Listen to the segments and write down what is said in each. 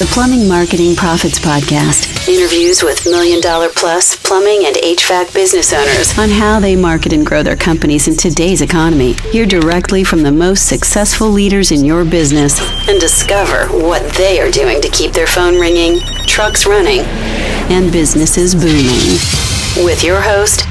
the Plumbing Marketing Profits Podcast. Interviews with million dollar plus plumbing and HVAC business owners on how they market and grow their companies in today's economy. Hear directly from the most successful leaders in your business and discover what they are doing to keep their phone ringing, trucks running, and businesses booming. With your host,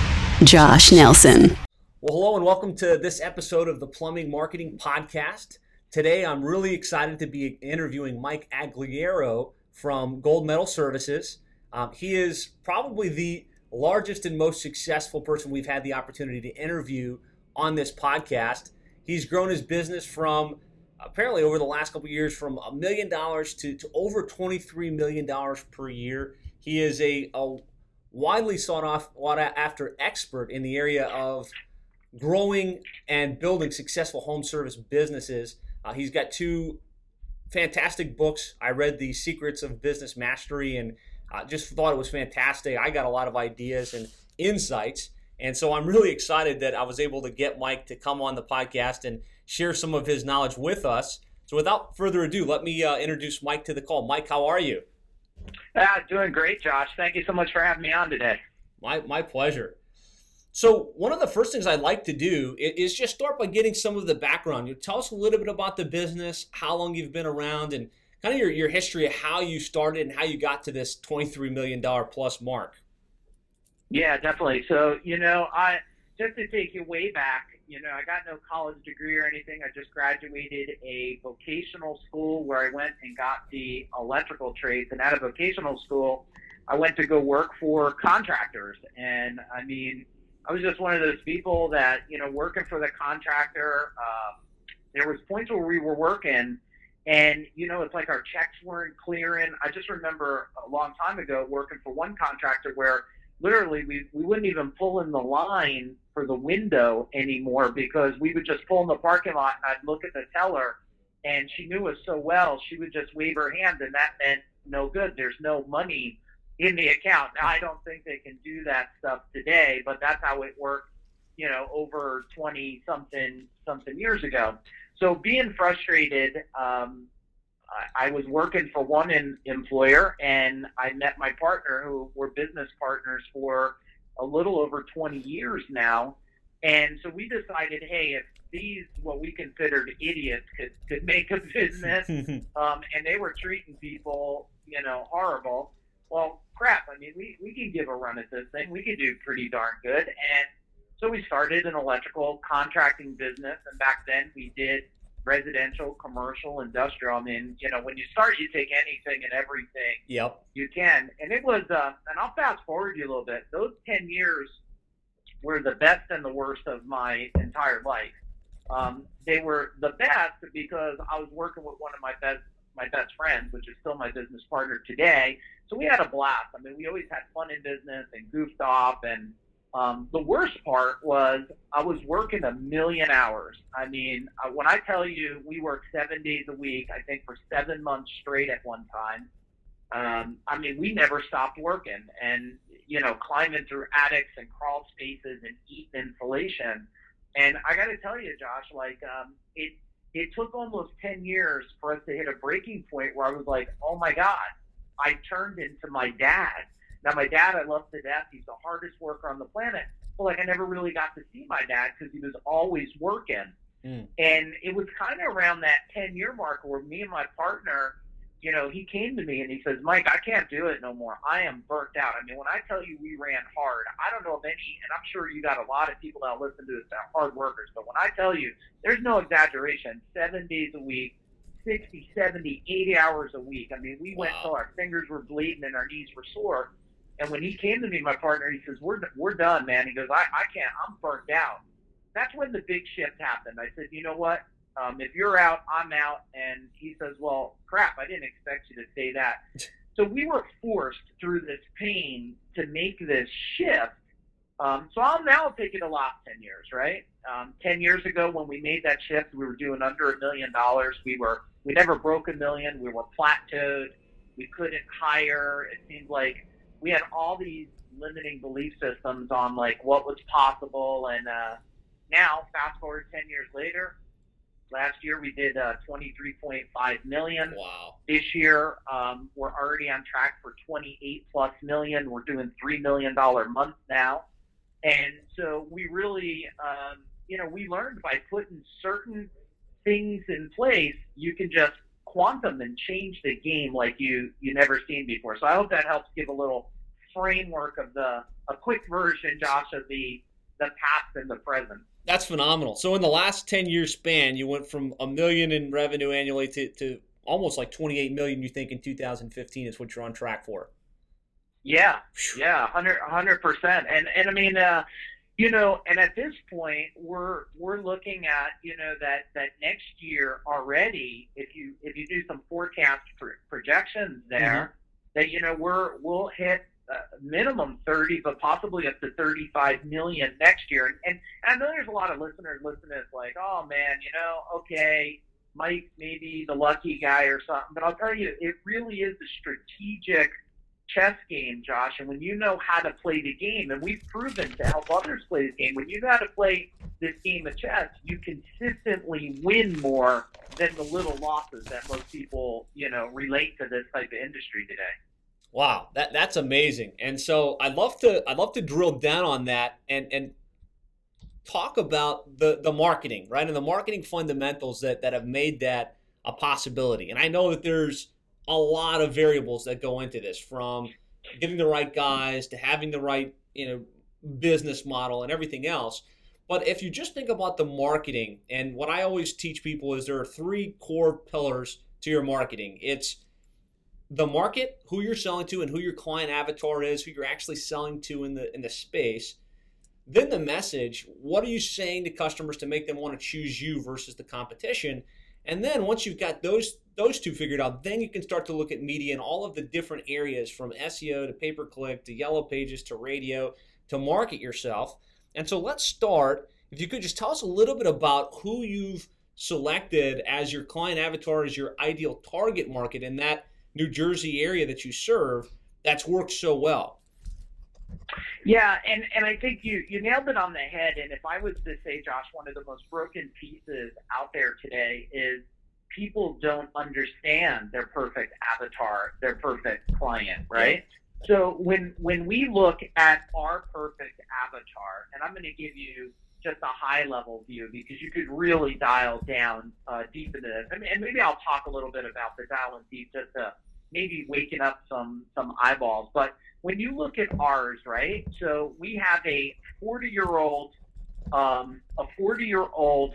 Josh Nelson. Well, hello and welcome to this episode of the Plumbing Marketing Podcast. Today, I'm really excited to be interviewing Mike Agliata from Gold Medal Services. Um, he is probably the largest and most successful person we've had the opportunity to interview on this podcast. He's grown his business from apparently over the last couple years from a million dollars to, to over $23 million per year. He is a, a widely sought off, after expert in the area of growing and building successful home service businesses. Uh, he's got two fantastic books. I read The Secrets of Business Mastery and uh, just thought it was fantastic. I got a lot of ideas and insights. And so I'm really excited that I was able to get Mike to come on the podcast and share some of his knowledge with us. So without further ado, let me uh, introduce Mike to the call. Mike, how are you? Ah, doing great, Josh. Thank you so much for having me on today. My, my pleasure. So one of the first things I'd like to do is just start by getting some of the background. You tell us a little bit about the business, how long you've been around, and kind of your, your history of how you started and how you got to this $23 million plus mark. Yeah, definitely. So, you know, I just to take you way back, you know, I got no college degree or anything. I just graduated a vocational school where I went and got the electrical trades. And at a vocational school, I went to go work for contractors. And I mean, I was just one of those people that, you know, working for the contractor, um, there was points where we were working and, you know, it's like our checks weren't clearing. I just remember a long time ago working for one contractor where literally we, we wouldn't even pull in the line for the window anymore because we would just pull in the parking lot and I'd look at the teller and she knew us so well, she would just wave her hand and that meant no good. There's no money in the account. Now, I don't think they can do that stuff today, but that's how it worked, you know, over 20 something, something years ago. So being frustrated, um, I, I was working for one in, employer and I met my partner who were business partners for a little over 20 years now. And so we decided, hey, if these what we considered idiots could could make a business, um, and they were treating people, you know, horrible. Well, crap, I mean, we, we can give a run at this thing. We could do pretty darn good. And so we started an electrical contracting business. And back then we did residential, commercial, industrial. I mean, you know, when you start, you take anything and everything yep. you can. And it was, uh, and I'll fast forward you a little bit. Those 10 years were the best and the worst of my entire life. Um, they were the best because I was working with one of my best my best friends, which is still my business partner today. So we had a blast. I mean, we always had fun in business and goofed off. And um, the worst part was I was working a million hours. I mean, uh, when I tell you we worked seven days a week, I think for seven months straight at one time. Um, I mean, we never stopped working and, you know, climbing through attics and crawl spaces and eating insulation. And I got to tell you, Josh, like, um, it, it took almost 10 years for us to hit a breaking point where I was like, oh my God, I turned into my dad. Now, my dad, I love to death. He's the hardest worker on the planet. But like, I never really got to see my dad because he was always working. Mm. And it was kind of around that 10 year mark where me and my partner, you know, he came to me and he says, Mike, I can't do it no more. I am burnt out. I mean, when I tell you we ran hard, I don't know of any, and I'm sure you got a lot of people that listen to this that are hard workers, but when I tell you, there's no exaggeration, seven days a week, 60, 70, 80 hours a week. I mean, we went till our fingers were bleeding and our knees were sore. And when he came to me, my partner, he says, "We're we're done, man." He goes, "I I can't. I'm burnt out." That's when the big shift happened. I said, "You know what? Um, if you're out, I'm out. And he says, well, crap, I didn't expect you to say that. So we were forced through this pain to make this shift. Um, so I'll now take it a lot 10 years, right? Um, 10 years ago when we made that shift, we were doing under a million dollars. We were, we never broke a million. We were plateaued. We couldn't hire. It seemed like we had all these limiting belief systems on like what was possible. And, uh, now fast forward 10 years later, Last year we did uh, 23.5 million. Wow. This year um, we're already on track for 28 plus million. We're doing three million dollar month now, and so we really, um, you know, we learned by putting certain things in place, you can just quantum and change the game like you you never seen before. So I hope that helps give a little framework of the a quick version, Josh, of the the past and the present. That's phenomenal. So in the last ten year span, you went from a million in revenue annually to, to almost like twenty eight million. You think in 2015 is what you're on track for? Yeah, yeah, hundred percent. And and I mean, uh, you know, and at this point, we're we're looking at you know that that next year already. If you if you do some forecast pr- projections there, mm-hmm. that you know we're we'll hit Uh, minimum 30, but possibly up to 35 million next year. And, and, I know there's a lot of listeners listening. It's like, oh man, you know, okay, Mike maybe the lucky guy or something. But I'll tell you, it really is a strategic chess game, Josh. And when you know how to play the game, and we've proven to help others play the game, when you know how to play this game of chess, you consistently win more than the little losses that most people, you know, relate to this type of industry today. Wow, that that's amazing. And so I'd love to I'd love to drill down on that and and talk about the the marketing, right? And the marketing fundamentals that that have made that a possibility. And I know that there's a lot of variables that go into this from getting the right guys to having the right, you know, business model and everything else. But if you just think about the marketing, and what I always teach people is there are three core pillars to your marketing. It's the market, who you're selling to, and who your client avatar is, who you're actually selling to in the in the space. Then the message, what are you saying to customers to make them want to choose you versus the competition? And then once you've got those those two figured out, then you can start to look at media and all of the different areas from SEO to pay per click to yellow pages to radio to market yourself. And so let's start. If you could just tell us a little bit about who you've selected as your client avatar, as your ideal target market in that New Jersey area that you serve that's worked so well. Yeah, and, and I think you, you nailed it on the head. And if I was to say, Josh, one of the most broken pieces out there today is people don't understand their perfect avatar, their perfect client, right? So when when we look at our perfect avatar, and I'm going to give you just a high level view because you could really dial down uh, deep into this. and maybe I'll talk a little bit about the dial deep just to maybe waking up some some eyeballs. But when you look at ours, right? So we have a 40 year old um, a 40 year old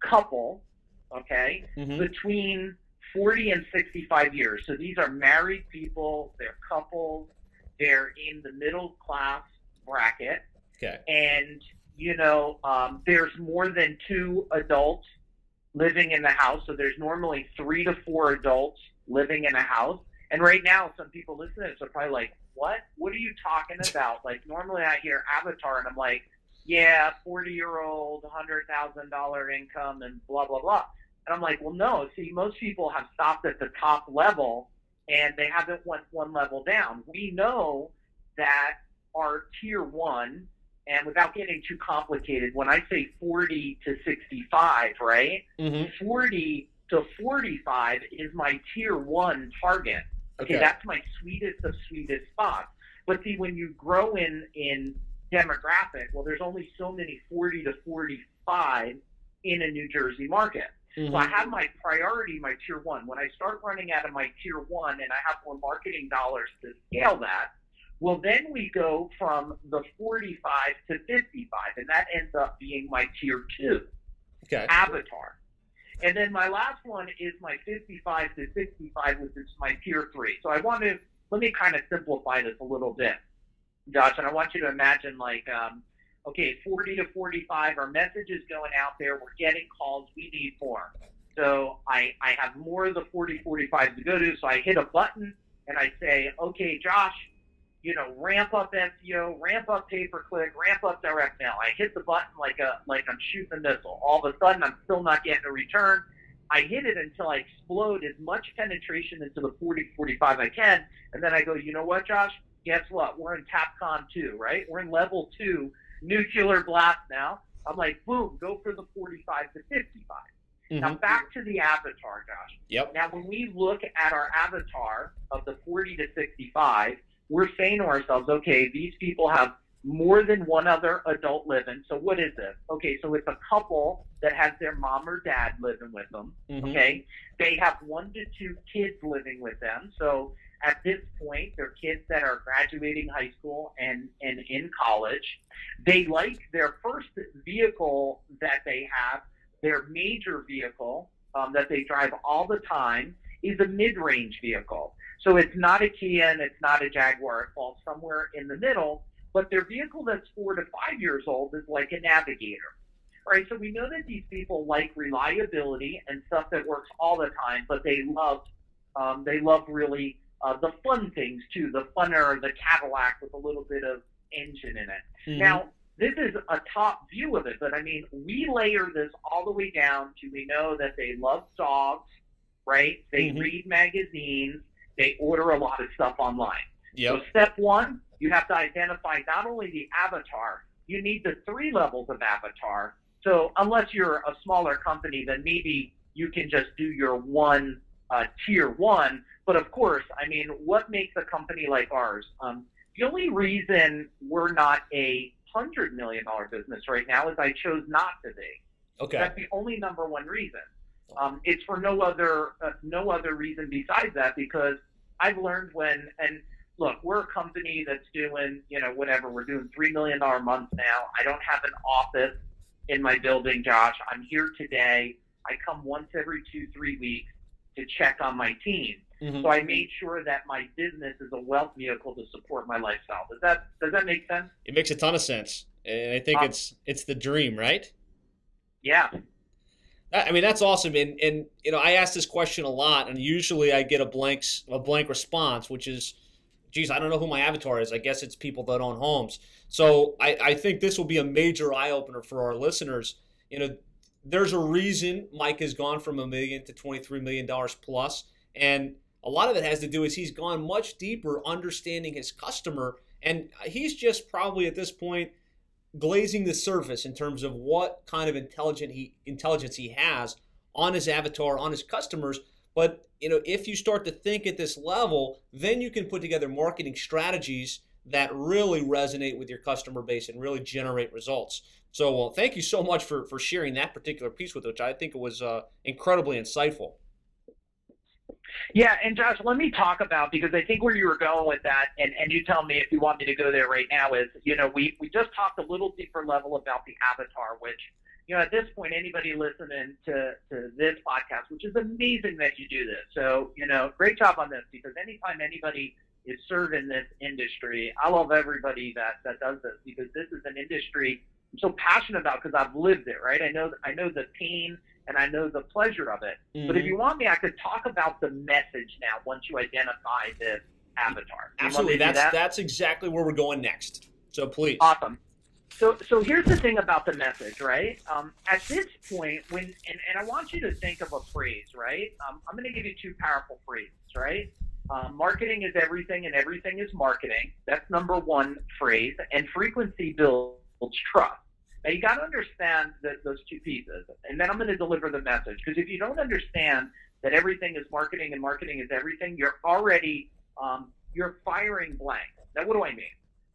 couple, okay, mm-hmm. between 40 and 65 years. So these are married people. They're couples. They're in the middle class bracket. Okay. And you know, um, there's more than two adults living in the house. So there's normally three to four adults living in a house. And right now, some people listening to this are probably like, what? What are you talking about? Like, normally I hear Avatar and I'm like, yeah, 40 year old, $100,000 income and blah, blah, blah. And I'm like, well, no. See, most people have stopped at the top level and they haven't went one level down. We know that our tier one and without getting too complicated, when I say 40 to 65, right? Mm-hmm. 40 to 45 is my tier one target. Okay, okay, that's my sweetest of sweetest spots. But see, when you grow in in demographic, well, there's only so many 40 to 45 in a New Jersey market. Mm-hmm. So I have my priority, my tier one. When I start running out of my tier one and I have more marketing dollars to scale that, well, then we go from the 45 to 55, and that ends up being my tier two okay. avatar. And then my last one is my 55 to 65, which is my tier three. So I want to let me kind of simplify this a little bit, Josh, and I want you to imagine like, um, okay, 40 to 45, our message is going out there, we're getting calls, we need more. So I, I have more of the 40, 45 to go to. So I hit a button and I say, okay, Josh, you know, ramp up SEO, ramp up pay per click, ramp up direct mail. I hit the button like a like I'm shooting a missile. All of a sudden, I'm still not getting a return. I hit it until I explode as much penetration into the 40, 45 I can, and then I go, you know what, Josh? Guess what? We're in DEFCON two, right? We're in level two, nuclear blast now. I'm like, boom, go for the 45 to 55. Mm-hmm. Now back to the avatar, Josh. Yep. Now when we look at our avatar of the 40 to 65, we're saying to ourselves, okay, these people have more than one other adult living. So what is this? Okay, so it's a couple that has their mom or dad living with them. Mm-hmm. Okay, they have one to two kids living with them. So at this point, they're kids that are graduating high school and and in college. They like their first vehicle that they have, their major vehicle um, that they drive all the time is a mid-range vehicle. So it's not a Kia and it's not a Jaguar. It falls somewhere in the middle but their vehicle that's four to five years old is like a Navigator. Right, so we know that these people like reliability and stuff that works all the time, but they love um, they love really uh, the fun things too, the funner, the Cadillac with a little bit of engine in it. Mm-hmm. Now, this is a top view of it, but I mean, we layer this all the way down to we know that they love dogs, right? They mm-hmm. read magazines, they order a lot of stuff online. Yep. So step one, you have to identify not only the avatar, you need the three levels of avatar. So unless you're a smaller company, then maybe you can just do your one uh, tier one. But of course, I mean, what makes a company like ours? Um, the only reason we're not a hundred million dollar business right now is I chose not to be. Okay. That's the only number one reason. Um, it's for no other uh, no other reason besides that because I've learned when and look, we're a company that's doing, you know, whatever. We're doing $3 million months now. I don't have an office in my building, Josh. I'm here today. I come once every two, three weeks to check on my team. Mm-hmm. So I made sure that my business is a wealth vehicle to support my lifestyle. Does that does that make sense? It makes a ton of sense, and I think um, it's it's the dream, right? Yeah. I mean that's awesome, and and you know I ask this question a lot, and usually I get a blank a blank response, which is geez, I don't know who my avatar is. I guess it's people that own homes. So I, I think this will be a major eye opener for our listeners. You know, there's a reason Mike has gone from a million to $23 million plus, And a lot of it has to do is he's gone much deeper understanding his customer. And he's just probably at this point glazing the surface in terms of what kind of intelligent he intelligence he has on his avatar, on his customers but you know, if you start to think at this level, then you can put together marketing strategies that really resonate with your customer base and really generate results. So, well, thank you so much for for sharing that particular piece with which I think it was uh, incredibly insightful. Yeah, and Josh, let me talk about because I think where you were going with that, and, and you tell me if you want me to go there right now, is you know we we just talked a little deeper level about the avatar, which you know, at this point, anybody listening to, to this podcast, which is amazing that you do this. So, you know, great job on this because anytime anybody is serving this industry, I love everybody that, that does this because this is an industry I'm so passionate about because I've lived it, right? I know, I know the pain and I know the pleasure of it. Mm-hmm. But if mm-hmm. you want me, I could talk about the message now once you identify this avatar. Absolutely. That's, that? that's exactly where we're going next. So please. Awesome. So, so here's the thing about the message, right? Um, at this point, when and, and I want you to think of a phrase, right? Um, I'm going to give you two powerful phrases, right? Um, marketing is everything, and everything is marketing. That's number one phrase. And frequency builds trust. You got to understand that those two pieces, and then I'm going to deliver the message. Because if you don't understand that everything is marketing and marketing is everything, you're already um, you're firing blank. Now, what do I mean?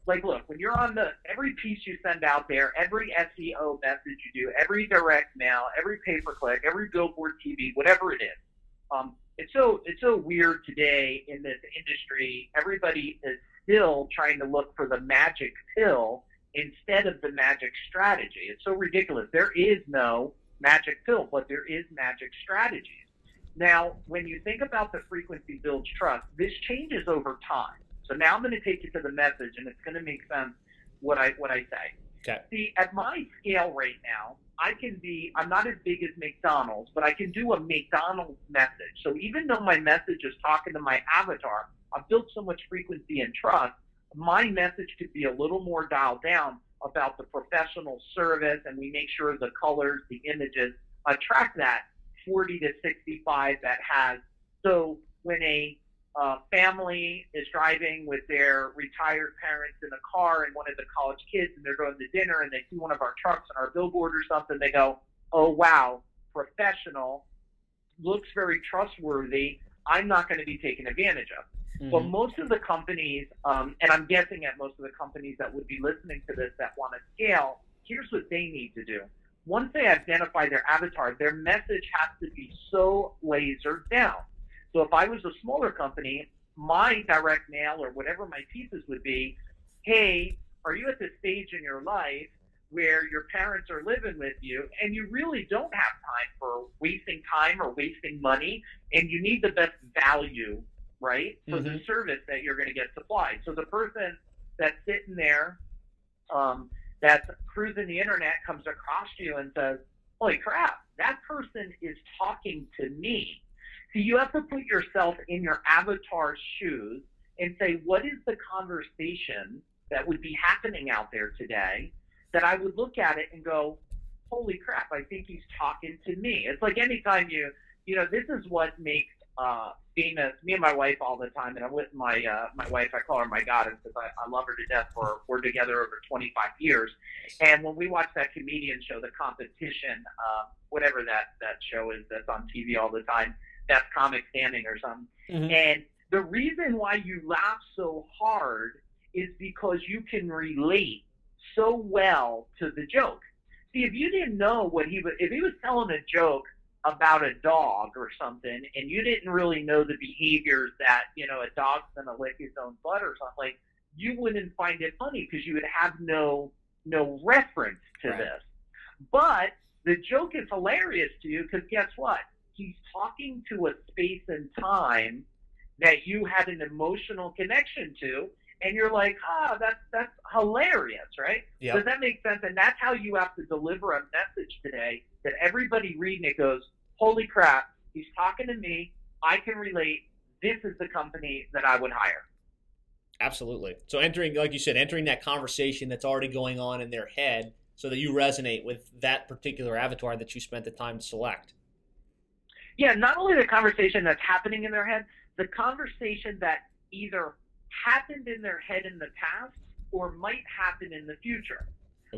like look when you're on the every piece you send out there every seo message you do every direct mail every pay per click every billboard tv whatever it is um, it's so it's so weird today in this industry everybody is still trying to look for the magic pill instead of the magic strategy it's so ridiculous there is no magic pill but there is magic strategies now when you think about the frequency builds trust this changes over time so now I'm going to take you to the message, and it's going to make sense what I what I say. Okay. See, at my scale right now, I can be. I'm not as big as McDonald's, but I can do a McDonald's message. So even though my message is talking to my avatar, I've built so much frequency and trust. My message could be a little more dialed down about the professional service, and we make sure the colors, the images attract that 40 to 65 that has. So when a uh, family is driving with their retired parents in a car and one of the college kids and they're going to dinner and they see one of our trucks on our billboard or something, they go, oh, wow, professional, looks very trustworthy, I'm not going to be taken advantage of. Mhm. But most of the companies, um, and I'm guessing at most of the companies that would be listening to this that want to scale, here's what they need to do. Once they identify their avatar, their message has to be so lasered down. So if I was a smaller company, my direct mail or whatever my pieces would be, hey, are you at the stage in your life where your parents are living with you and you really don't have time for wasting time or wasting money and you need the best value, right, for the Mhm. service that you're going to get supplied. So the person that's sitting there, um, that's cruising the internet comes across you and says, holy crap, that person is talking to me. So you have to put yourself in your avatar's shoes and say, what is the conversation that would be happening out there today that I would look at it and go, holy crap, I think he's talking to me. It's like anytime you, you know, this is what makes uh, famous. Me and my wife all the time, and I'm with my uh, my wife. I call her my goddess because I, I love her to death. For we're together over 25 years, and when we watch that comedian show, The Competition, uh, whatever that that show is that's on TV all the time, that's Comic Standing or something. Mhm. And the reason why you laugh so hard is because you can relate so well to the joke. See, if you didn't know what he was, if he was telling a joke about a dog or something, and you didn't really know the behaviors that, you know, a dog's gonna lick his own butt or something, like, you wouldn't find it funny because you would have no no reference to Right. this. But the joke is hilarious to you because guess what? He's talking to a space and time that you had an emotional connection to, and you're like, ah, that's that's hilarious, right? Yep. Does that make sense? And that's how you have to deliver a message today that everybody reading it goes, holy crap, he's talking to me. I can relate. This is the company that I would hire. Absolutely. So entering, like you said, entering that conversation that's already going on in their head, so that you resonate with that particular avatar that you spent the time to select. Yeah, not only the conversation that's happening in their head, the conversation that either happened in their head in the past or might happen in the future.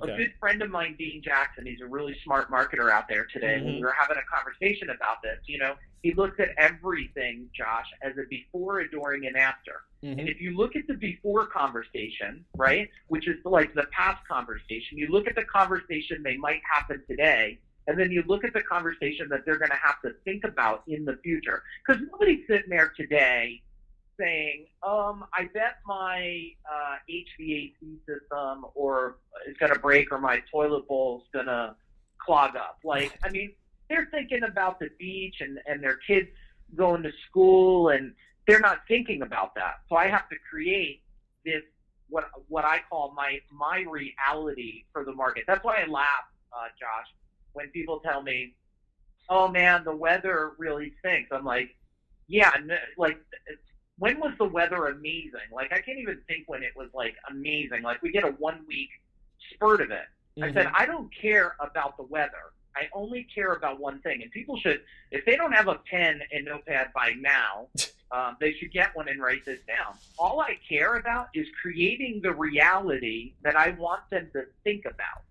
A good friend of mine, Dean Jackson, he's a really smart marketer out there today. Mhm. we were having a conversation about this, you know, he looks at everything, Josh, as a before, a during, and after. And Mhm. if you look at the before conversation, right, which is like the past conversation, you look at the conversation they might happen today, and then you look at the conversation that they're going to have to think about in the future. Because nobody's sitting there today saying, um, I bet my uh, HVAC system or is going to break or my toilet bowl is going to clog up. Like, I mean, they're thinking about the beach and, and their kids going to school and they're not thinking about that. So I have to create this what what I call my my reality for the market. That's why I laugh, uh, Josh, when people tell me, "Oh man, the weather really stinks." I'm like, "Yeah, like when was the weather amazing? Like I can't even think when it was like amazing. Like we get a one week spurt of it. I said, Mhm. I don't care about the weather. I only care about one thing. And people should, if they don't have a pen and notepad by now, um, they should get one and write this down. All I care about is creating the reality that I want them to think about,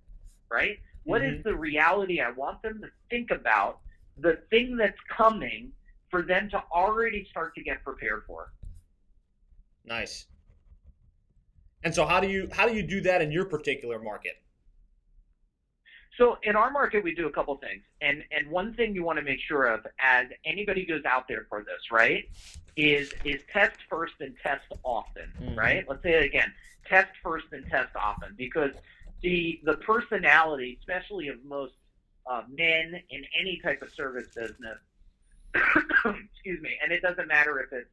right? What is the reality I want them to think about, the thing that's coming for them to already start to get prepared for? Nice. And so, how do you how do you do that in your particular market? So in our market, we do a couple things, and and one thing you want to make sure of as anybody goes out there for this, right, is is test first and test often, Mhm. right? Let's say it again: test first and test often, because the the personality, especially of most uh, men in any type of service business, excuse me, and it doesn't matter if it's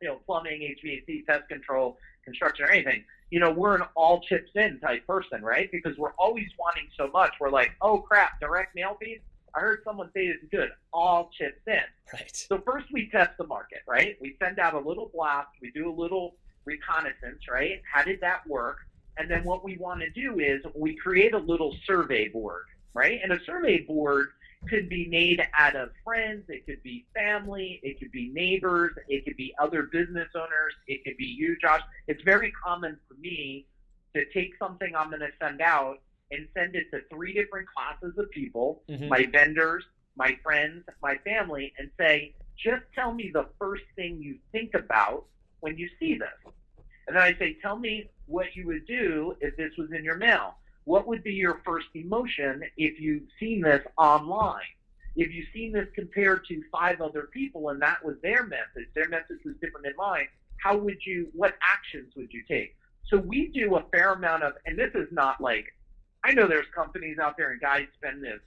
you know plumbing, HVAC, pest control, construction, or anything you know, we're an all chips in type person, right? Because we're always wanting so much. We're like, oh crap, direct mail fees. I heard someone say it's good. All chips in. Right. So first we test the market, right? We send out a little blast. We do a little reconnaissance, right? How did that work? And then what we want to do is we create a little survey board, right? And a survey board could be made out of friends, it could be family, it could be neighbors, it could be other business owners, it could be you, Josh. It's very common for me to take something I'm going to send out and send it to three different classes of people Mhm. my vendors, my friends, my family, and say, just tell me the first thing you think about when you see this. And then I say, tell me what you would do if this was in your mail. What would be your first emotion if you've seen this online? If you've seen this compared to five other people and that was their message, their message was different than mine, how would you, what actions would you take? So we do a fair amount of, and this is not like, I know there's companies out there and guys spend this,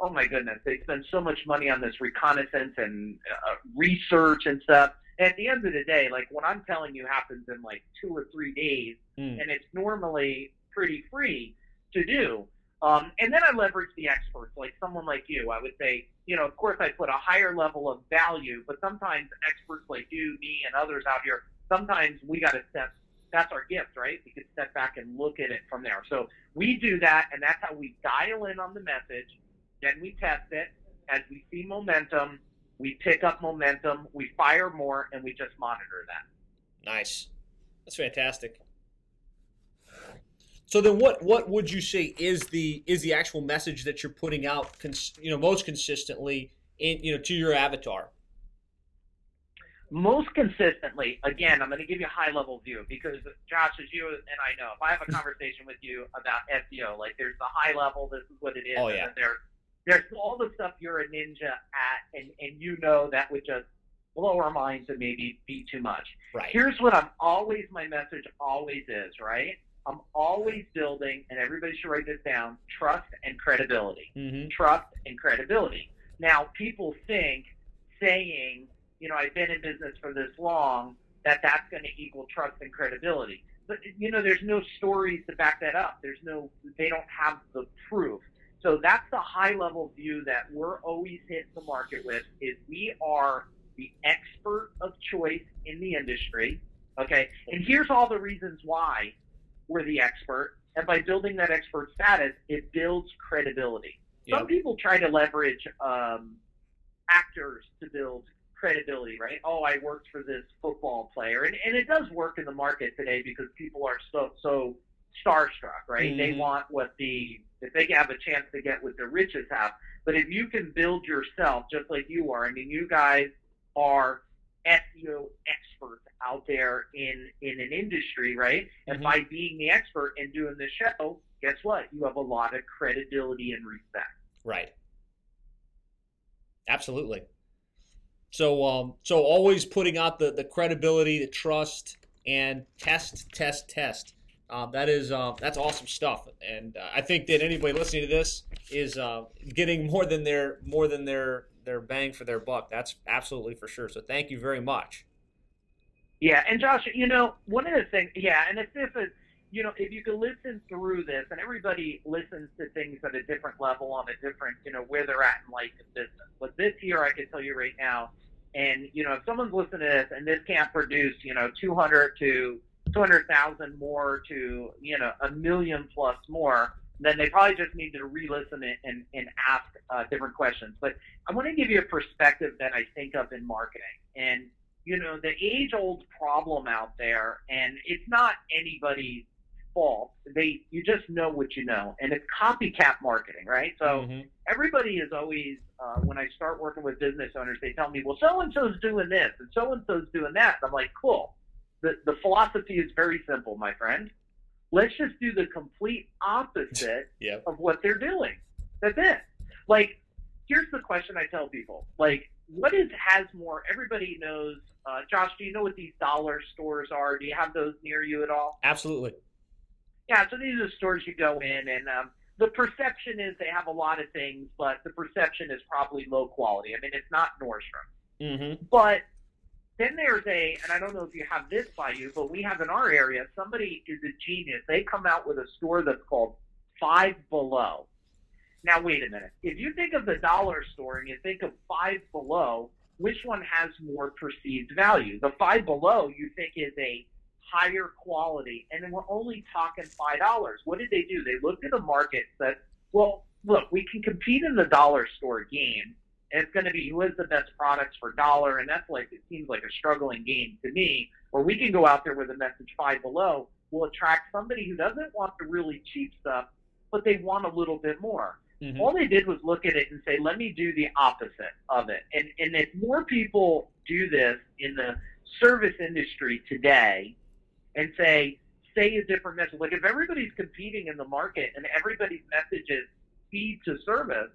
oh my goodness, they spend so much money on this reconnaissance and uh, research and stuff. And at the end of the day, like what I'm telling you happens in like two or three days, mm. and it's normally pretty free to do. Um, and then I leverage the experts, like someone like you. I would say, you know, of course, I put a higher level of value, but sometimes experts like you, me, and others out here, sometimes we got to step. That's our gift, right? We could step back and look at it from there. So we do that, and that's how we dial in on the message. Then we test it. As we see momentum, we pick up momentum, we fire more, and we just monitor that. Nice. That's fantastic. So then, what what would you say is the is the actual message that you're putting out, cons, you know, most consistently in you know to your avatar? Most consistently, again, I'm going to give you a high level view because Josh, as you and I know, if I have a conversation with you about SEO, like there's the high level, this is what it is, oh, yeah. and there's there's all the stuff you're a ninja at, and and you know that would just blow our minds and maybe be too much. Right. Here's what I'm always my message always is right I'm always building, and everybody should write this down trust and credibility. Mm-hmm. Trust and credibility. Now, people think saying, you know, I've been in business for this long, that that's going to equal trust and credibility. But, you know, there's no stories to back that up. There's no, they don't have the proof. So that's the high level view that we're always hitting the market with is we are the expert of choice in the industry. Okay. And here's all the reasons why we're the expert. And by building that expert status, it builds credibility. Yep. Some people try to leverage um, actors to build credibility, right? Oh, I worked for this football player, and, and it does work in the market today because people are so so starstruck, right? Mm-hmm. They want what the if they have a chance to get what the riches have. But if you can build yourself just like you are, I mean, you guys are SEO experts out there in in an industry, right? And mm-hmm. by being the expert and doing the show, guess what? You have a lot of credibility and respect. Right. Absolutely. So um so always putting out the the credibility, the trust, and test, test, test. Um, that is uh, that's awesome stuff, and uh, I think that anybody listening to this is uh, getting more than their more than their their bang for their buck. That's absolutely for sure. So thank you very much. Yeah, and Josh, you know, one of the things, yeah, and if this is, you know, if you can listen through this, and everybody listens to things at a different level on a different, you know, where they're at in life and business. But this year, I can tell you right now, and you know, if someone's listening to this and this can't produce, you know, 200 to 200,000 more to, you know, a million plus more, then they probably just need to re-listen and, and ask uh, different questions. But I want to give you a perspective that I think of in marketing. And, you know, the age-old problem out there, and it's not anybody's fault. They, you just know what you know, and it's copycat marketing, right? So mm-hmm. everybody is always, uh, when I start working with business owners, they tell me, well, so and so's doing this, and so and so's doing that. And I'm like, cool. The the philosophy is very simple, my friend Let's just do the complete opposite yep. of what they're doing. That's it. Like, here's the question I tell people. Like, what is has more? Everybody knows. Uh, Josh, do you know what these dollar stores are? Do you have those near you at all? Absolutely. Yeah, so these are stores you go in, and um, the perception is they have a lot of things, but the perception is probably low quality. I mean, it's not Nordstrom. Mm-hmm. But then there's a, and I don't know if you have this by you, but we have in our area, somebody is a genius. They come out with a store that's called Five Below. Now, wait a minute. If you think of the dollar store and you think of Five Below, which one has more perceived value? The Five Below you think is a higher quality, and then we're only talking five dollars. What did they do? They looked at the market, said, "Well, look, we can compete in the dollar store game, it's going to be who has the best products for dollar, and that's like it seems like a struggling game to me. Or we can go out there with a message five below, will attract somebody who doesn't want the really cheap stuff, but they want a little bit more. Mm-hmm. All they did was look at it and say, let me do the opposite of it. And, and if more people do this in the service industry today and say, say a different message, like if everybody's competing in the market and everybody's message is speed to service,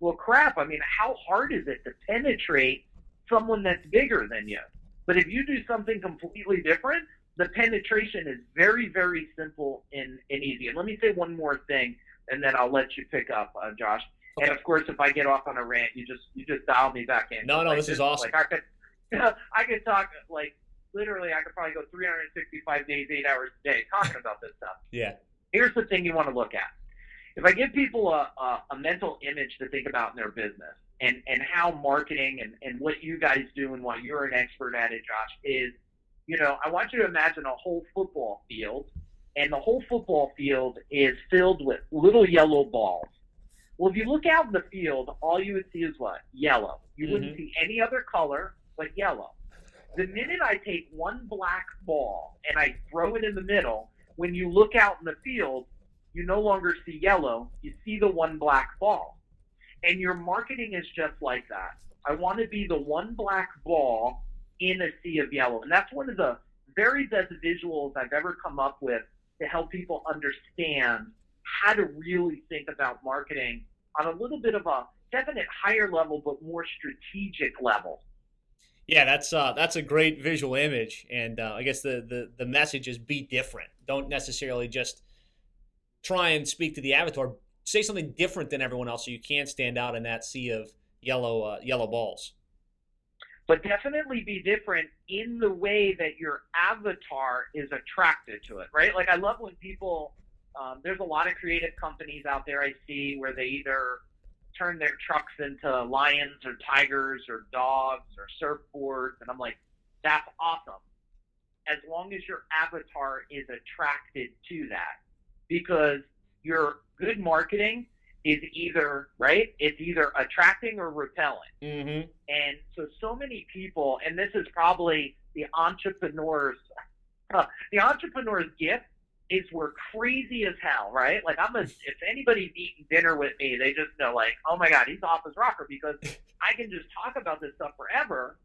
well, crap, I mean, how hard is it to penetrate someone that's bigger than you? But if you do something completely different, the penetration is very, very simple and, and easy. And let me say one more thing, and then I'll let you pick up, uh, Josh. Okay. And of course, if I get off on a rant, you just you just dial me back in. No, no, like, this, is awesome. Like I could, I could talk like literally. I could probably go 365 days, eight hours a day talking about this stuff. Yeah. Here's the thing you want to look at. If I give people a, a, a mental image to think about in their business, and and how marketing and and what you guys do and why you're an expert at it, Josh, is you know, I want you to imagine a whole football field, and the whole football field is filled with little yellow balls. Well, if you look out in the field, all you would see is what? Yellow. You mm-hmm. wouldn't see any other color but yellow. The minute I take one black ball and I throw it in the middle, when you look out in the field, you no longer see yellow, you see the one black ball. And your marketing is just like that. I want to be the one black ball in a sea of yellow. And that's one of the very best visuals I've ever come up with to help people understand how to really think about marketing on a little bit of a definite higher level, but more strategic level. Yeah, that's uh, that's a great visual image, and uh, I guess the, the the message is be different. Don't necessarily just try and speak to the avatar. Say something different than everyone else, so you can stand out in that sea of yellow uh, yellow balls but definitely be different in the way that your avatar is attracted to it, right? Like I love when people, um, there's a lot of creative companies out there I see where they either turn their trucks into lions or tigers or dogs or surfboards, and I'm like, that's awesome. As long as your avatar is attracted to that, because your good marketing is either right it's either attracting or repelling. Mm-hmm. and so so many people and this is probably the entrepreneur's the entrepreneur's gift is we're crazy as hell right? Like i'm a if anybody's eating dinner with me they just know like oh my god he's off his rocker because i can just talk about this stuff forever.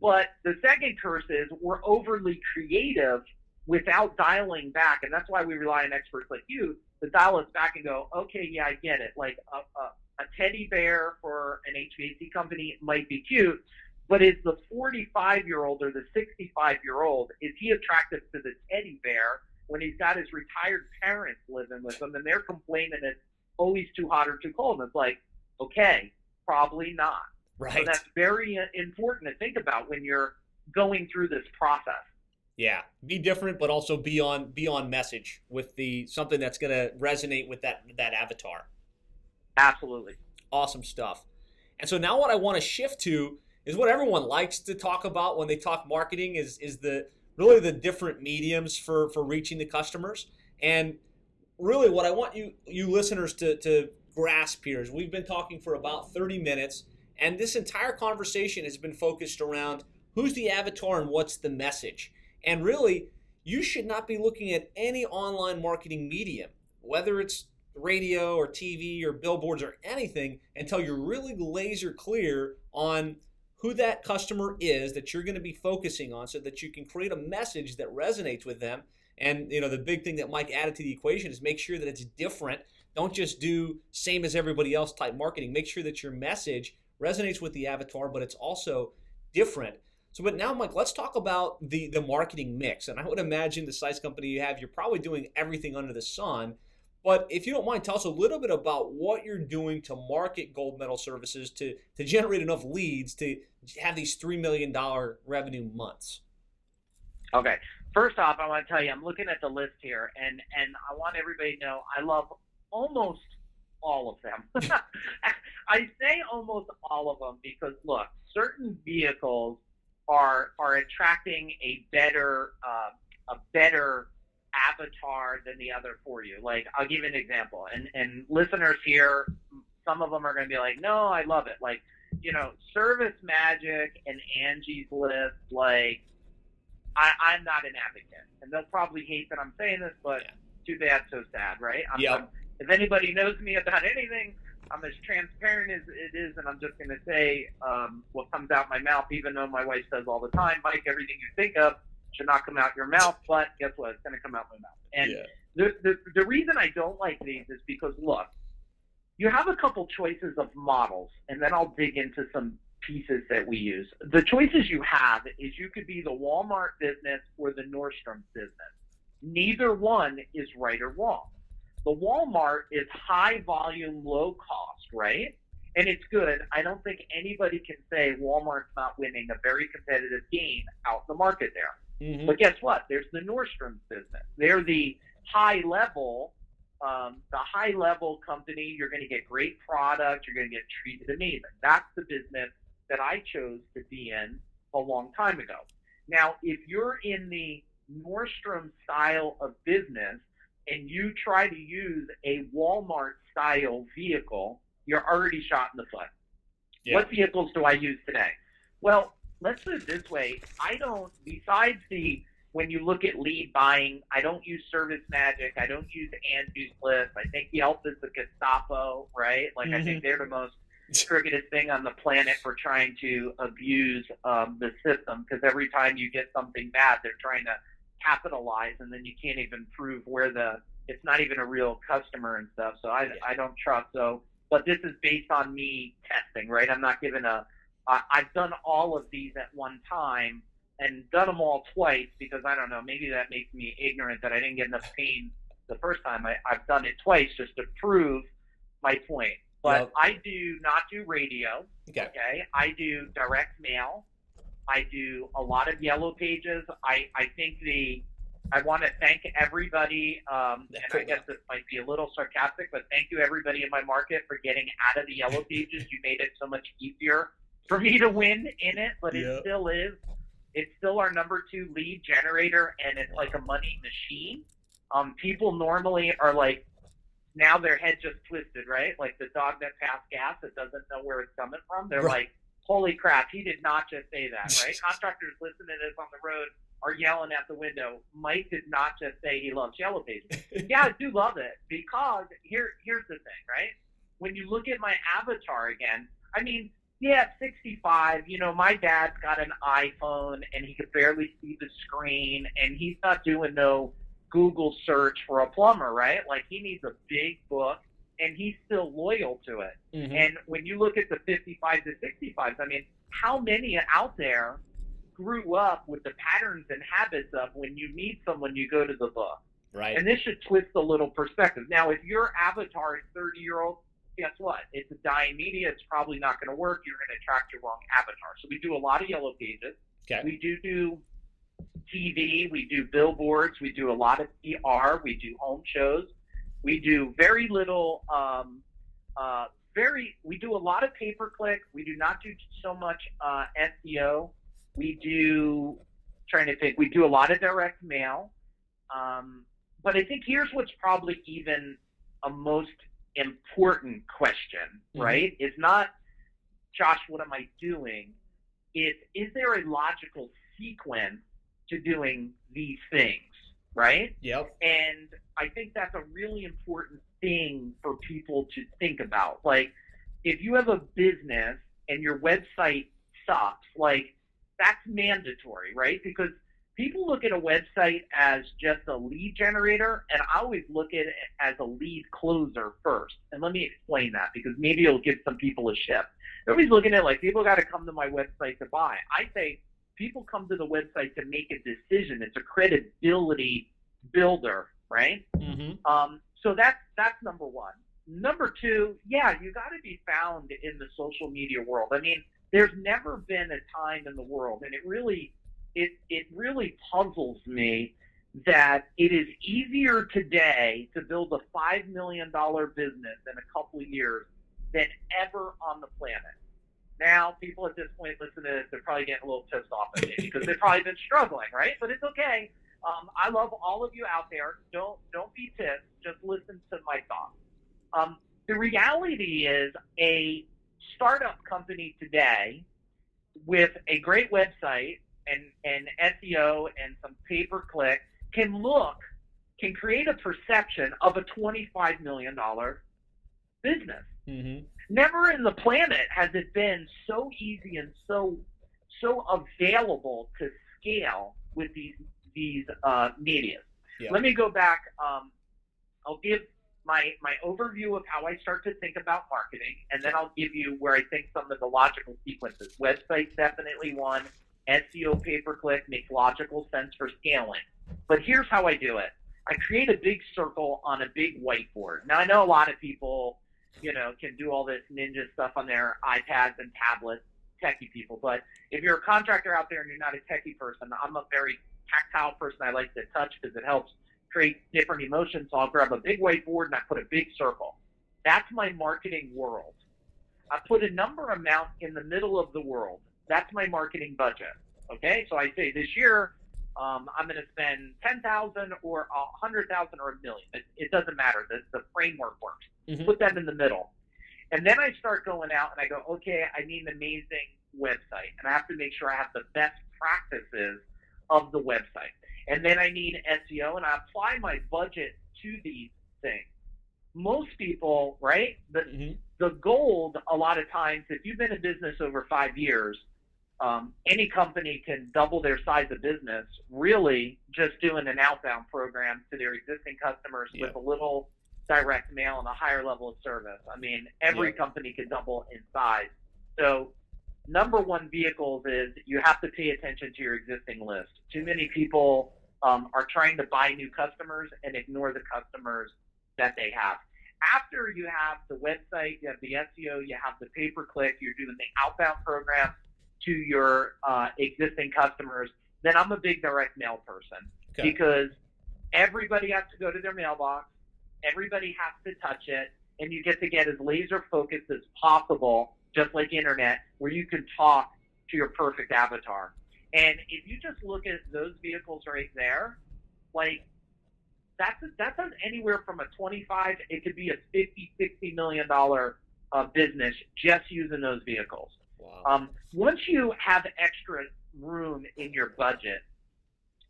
But the second curse is we're overly creative without dialing back and that's why we rely on experts like you to dial us back and go, okay, yeah, I get it. Like a, a, a teddy bear for an HVAC company might be cute, but is the 45 year old or the 65 year old, is he attractive to the teddy bear when he's got his retired parents living with him and they're complaining it's always too hot or too cold? And it's like, okay, probably not. Right. So that's very important to think about when you're going through this process. Yeah, be different, but also be on be on message with the something that's going to resonate with that that avatar. Absolutely, awesome stuff. And so now, what I want to shift to is what everyone likes to talk about when they talk marketing is is the really the different mediums for for reaching the customers. And really, what I want you you listeners to to grasp here is we've been talking for about thirty minutes, and this entire conversation has been focused around who's the avatar and what's the message. And really, you should not be looking at any online marketing medium, whether it's radio or TV or billboards or anything, until you're really laser clear on who that customer is that you're going to be focusing on so that you can create a message that resonates with them. And you know, the big thing that Mike added to the equation is make sure that it's different. Don't just do same as everybody else type marketing. Make sure that your message resonates with the avatar, but it's also different. So, but now, Mike, let's talk about the the marketing mix. And I would imagine the size company you have, you're probably doing everything under the sun. But if you don't mind, tell us a little bit about what you're doing to market gold medal services to to generate enough leads to have these three million dollar revenue months. Okay. First off, I want to tell you, I'm looking at the list here, and and I want everybody to know I love almost all of them. I say almost all of them because look, certain vehicles are are attracting a better uh, a better avatar than the other for you. Like I'll give you an example, and and listeners here, some of them are going to be like, no, I love it. Like you know, Service Magic and Angie's List, like I, I'm not an advocate, and they'll probably hate that I'm saying this, but too bad, so sad, right? I'm, yeah. I'm, if anybody knows me about anything, I'm as transparent as it is, and I'm just going to say um, what comes out my mouth, even though my wife says all the time, Mike, everything you think of should not come out your mouth. But guess what? It's going to come out my mouth. And Yeah. the, the the reason I don't like these is because look, you have a couple choices of models, and then I'll dig into some pieces that we use. The choices you have is you could be the Walmart business or the Nordstrom business. Neither one is right or wrong. The Walmart is high volume, low cost, right? And it's good. I don't think anybody can say Walmart's not winning a very competitive game out in the market there. Mhm. But guess what? There's the Nordstrom business. They're the high level, um, the high level company. You're going to get great product. You're going to get treated amazing. That's the business that I chose to be in a long time ago. Now, if you're in the Nordstrom style of business and you try to use a Walmart style vehicle, you're already shot in the foot. Yeah. What vehicles do I use today? Well, let's put it this way. I don't, besides the, when you look at lead buying, I don't use Service Magic. I don't use Angie's List. I think Yelp is the Gestapo, right? Like, I think they're the most crookedest thing on the planet for trying to abuse um, the system because every time you get something bad, they're trying to capitalize and then you can't even prove where the, it's not even a real customer and stuff. So I, I don't trust. So, but this is based on me testing, right? I'm not giving a. I I've done all of these at one time and done them all twice because I don't know. Maybe that makes me ignorant that I didn't get enough pain the first time. I, I've done it twice just to prove my point. But. I do not do radio. Okay. Okay. I do direct mail. I do a lot of yellow pages. I, I think the I want to thank everybody, um, and. I guess this might be a little sarcastic, but thank you everybody in my market for getting out of the yellow pages. You made it so much easier for me to win in it, but Yeah. it still is. It's still our number two lead generator, and it's like a money machine. Um, people normally are like, now their head just twisted, right? Like the dog that passed gas that doesn't know where it's coming from. They're Right. like, holy crap, he did not just say that, right? Contractors listening to this on the road are yelling at the window. Mike did not just say he loves Yellow Pages. yeah, I do love it because here here's the thing, right? When you look at my avatar again, I mean, yeah, at 65, you know, my dad's got an iPhone and he could barely see the screen and he's not doing no Google search for a plumber, right? Like he needs a big book and he's still loyal to it. Mhm. And when you look at the 55 to 65s, I mean, how many out there grew up with the patterns and habits of when you meet someone, you go to the book? Right. And this should twist a little perspective. Now, if your avatar is 30 year old, guess what? It's a dying media. It's probably not going to work. You're going to attract your wrong avatar. So we do a lot of yellow pages. Okay. We do do TV. We do billboards. We do a lot of PR. We do home shows. We do very little. Um, uh, very. We do a lot of pay per click. We do not do so much uh, SEO. We do. Trying to think. We do a lot of direct mail. Um, but I think here's what's probably even a most important question, Mhm. right? It's not, Josh, what am I doing? It's, is there a logical sequence to doing these things, right? Yep. And I think that's a really important thing for people to think about. Like, if you have a business and your website sucks, like, that's mandatory, right? Because people look at a website as just a lead generator, and I always look at it as a lead closer first. And let me explain that because maybe it'll give some people a shift. Everybody's looking at it like people got to come to my website to buy. I say people come to the website to make a decision. It's a credibility builder, right? Mm-hmm. Um, so that's that's number one. Number two, yeah, you got to be found in the social media world. I mean, there's never been a time in the world, and it really, it it really puzzles me that it is easier today to build a five million dollar business in a couple of years than ever on the planet. Now, people at this point listen to this, they're probably getting a little pissed off at me because they've probably been struggling, right? But it's okay. Um, I love all of you out there. Don't don't be pissed. Just listen to my thoughts. Um, the reality is a startup company today with a great website and, and SEO and some pay per click can look, can create a perception of a $25 million business. Mm-hmm. Never in the planet has it been so easy and so so available to scale with these these uh, media. Yeah. Let me go back. Um, I'll give my my overview of how I start to think about marketing, and then I'll give you where I think some of the logical sequences. Website definitely one. SEO pay per click makes logical sense for scaling. But here's how I do it. I create a big circle on a big whiteboard. Now I know a lot of people, you know, can do all this ninja stuff on their iPads and tablets, techie people. But if you're a contractor out there and you're not a techie person, I'm a very tactile person. I like to touch because it helps create different emotions. So I'll grab a big whiteboard and I put a big circle. That's my marketing world. I put a number amount in the middle of the world. That's my marketing budget. Okay, so I say this year um, I'm going to spend ten thousand or a hundred thousand or a million. It, it doesn't matter. The, the framework works. Mm-hmm. Put that in the middle, and then I start going out and I go, okay, I need an amazing website, and I have to make sure I have the best practices of the website. And then I need SEO, and I apply my budget to these things. Most people, right? The mm-hmm. the gold a lot of times, if you've been in business over five years, um, any company can double their size of business really just doing an outbound program to their existing customers yeah. with a little direct mail and a higher level of service. I mean, every yeah. company can double in size. So number one vehicles is you have to pay attention to your existing list. Too many people um, are trying to buy new customers and ignore the customers that they have. After you have the website, you have the SEO, you have the pay per click, you're doing the outbound program to your uh, existing customers, then I'm a big direct mail person okay. because everybody has to go to their mailbox, everybody has to touch it, and you get to get as laser focused as possible just like internet, where you can talk to your perfect avatar. And if you just look at those vehicles right there, like that's a, that's an anywhere from a 25, it could be a 50, 60 million dollar uh, business just using those vehicles. Wow. Um, once you have extra room in your budget,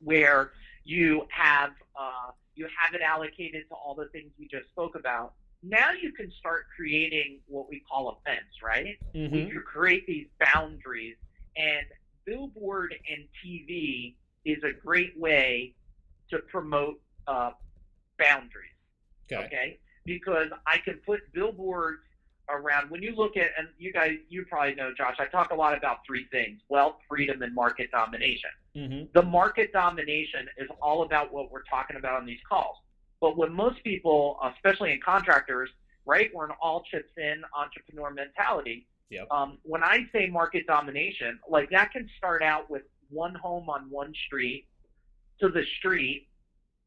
where you have uh, you have it allocated to all the things we just spoke about, now you can start creating what we call a fence, right? Mm-hmm. You create these boundaries, and billboard and TV is a great way to promote uh, boundaries. Okay. okay. Because I can put billboards around when you look at and you guys you probably know Josh I talk a lot about three things wealth freedom and market domination mm-hmm. the market domination is all about what we're talking about on these calls but when most people, especially in contractors, right, we're an all chips in entrepreneur mentality. Yep. Um, when I say market domination, like that can start out with one home on one street to the street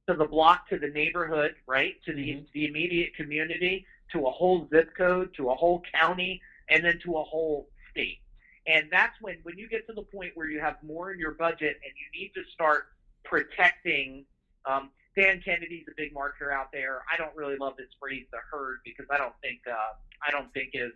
to the block to the neighborhood, right, to the mm-hmm. the immediate community, to a whole zip code, to a whole county, and then to a whole state. And that's when when you get to the point where you have more in your budget and you need to start protecting um, Dan Kennedy's a big marketer out there. I don't really love this phrase, the herd, because I don't think uh, I don't think his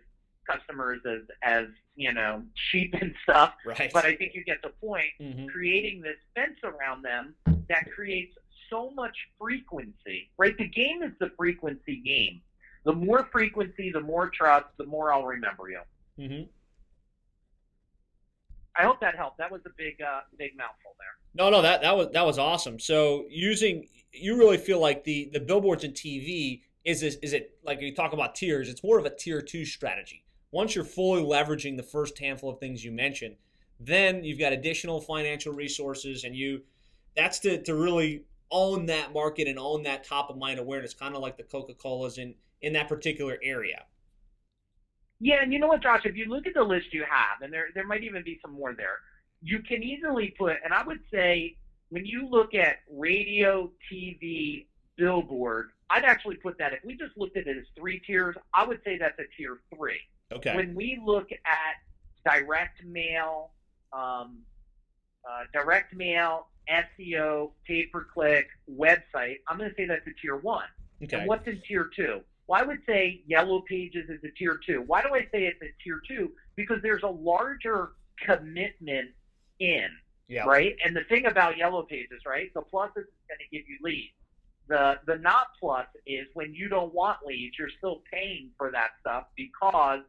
customers as as you know sheep and stuff. Right. But I think you get the point. Mm-hmm. Creating this fence around them that creates so much frequency. Right. The game is the frequency game. The more frequency, the more trust, the more I'll remember you. Mm-hmm. I hope that helped. That was a big, uh, big mouthful there. No, no, that that was that was awesome. So using, you really feel like the the billboards and TV is this, is it like you talk about tiers? It's more of a tier two strategy. Once you're fully leveraging the first handful of things you mentioned, then you've got additional financial resources, and you that's to to really own that market and own that top of mind awareness, kind of like the Coca Colas in in that particular area. Yeah, and you know what, Josh? If you look at the list you have, and there there might even be some more there, you can easily put. And I would say when you look at radio, TV, billboard, I'd actually put that. If we just looked at it as three tiers, I would say that's a tier three. Okay. When we look at direct mail, um, uh, direct mail, SEO, pay per click, website, I'm going to say that's a tier one. Okay. And what's in tier two? Well, I would say Yellow Pages is a tier two. Why do I say it's a tier two? Because there's a larger commitment in, yeah. right? And the thing about Yellow Pages, right? The plus is going to give you leads. the the not plus is when you don't want leads, you're still paying for that stuff because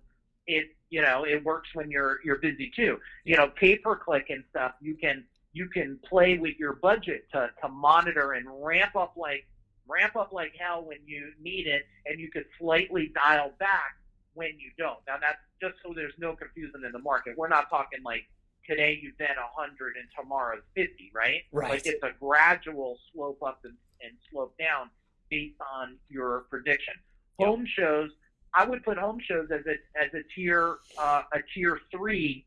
it you know it works when you're you're busy too. You know, pay per click and stuff. You can you can play with your budget to to monitor and ramp up like ramp up like hell when you need it, and you could slightly dial back when you don't. Now that's just so there's no confusion in the market. We're not talking like today you've bet 100 and tomorrow's 50, right? Right. Like it's a gradual slope up and, and slope down based on your prediction. Yep. Home shows, I would put home shows as a as a tier uh, a tier three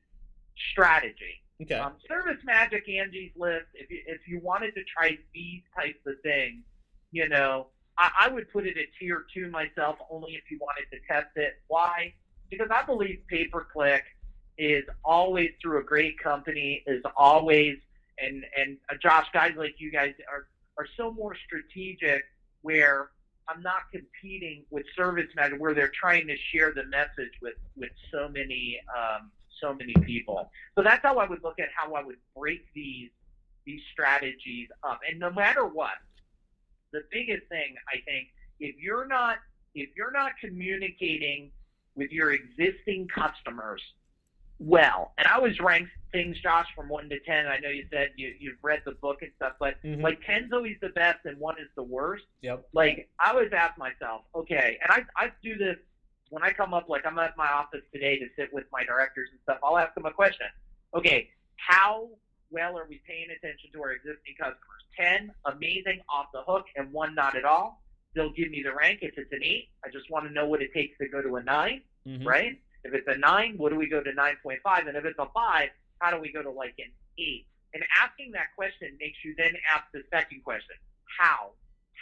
strategy. Okay. Um, Service Magic, Angie's List. If you if you wanted to try these types of things, you know, I, I would put it at tier two myself, only if you wanted to test it. Why? Because I believe pay per click is always through a great company, is always and and uh, Josh, guys like you guys are are so more strategic where I'm not competing with Service Magic where they're trying to share the message with with so many um, so many people. So that's how I would look at how I would break these these strategies up. And no matter what, the biggest thing I think if you're not if you're not communicating with your existing customers well, and I always rank things, Josh, from one to ten. I know you said you you've read the book and stuff, but Mhm. like ten's always the best and one is the worst. Yep. Like I always ask myself, okay, and I I do this when I come up. Like I'm at my office today to sit with my directors and stuff. I'll ask them a question. Okay, how well are we paying attention to our existing customers? Ten, amazing, off the hook, and one not at all. They'll give me the rank. If it's an eight, I just want to know what it takes to go to a 9 Mhm. right? If it's a nine, what do we go to 9.5? And if it's a five, how do we go to like an eight? And asking that question makes you then ask the second question how?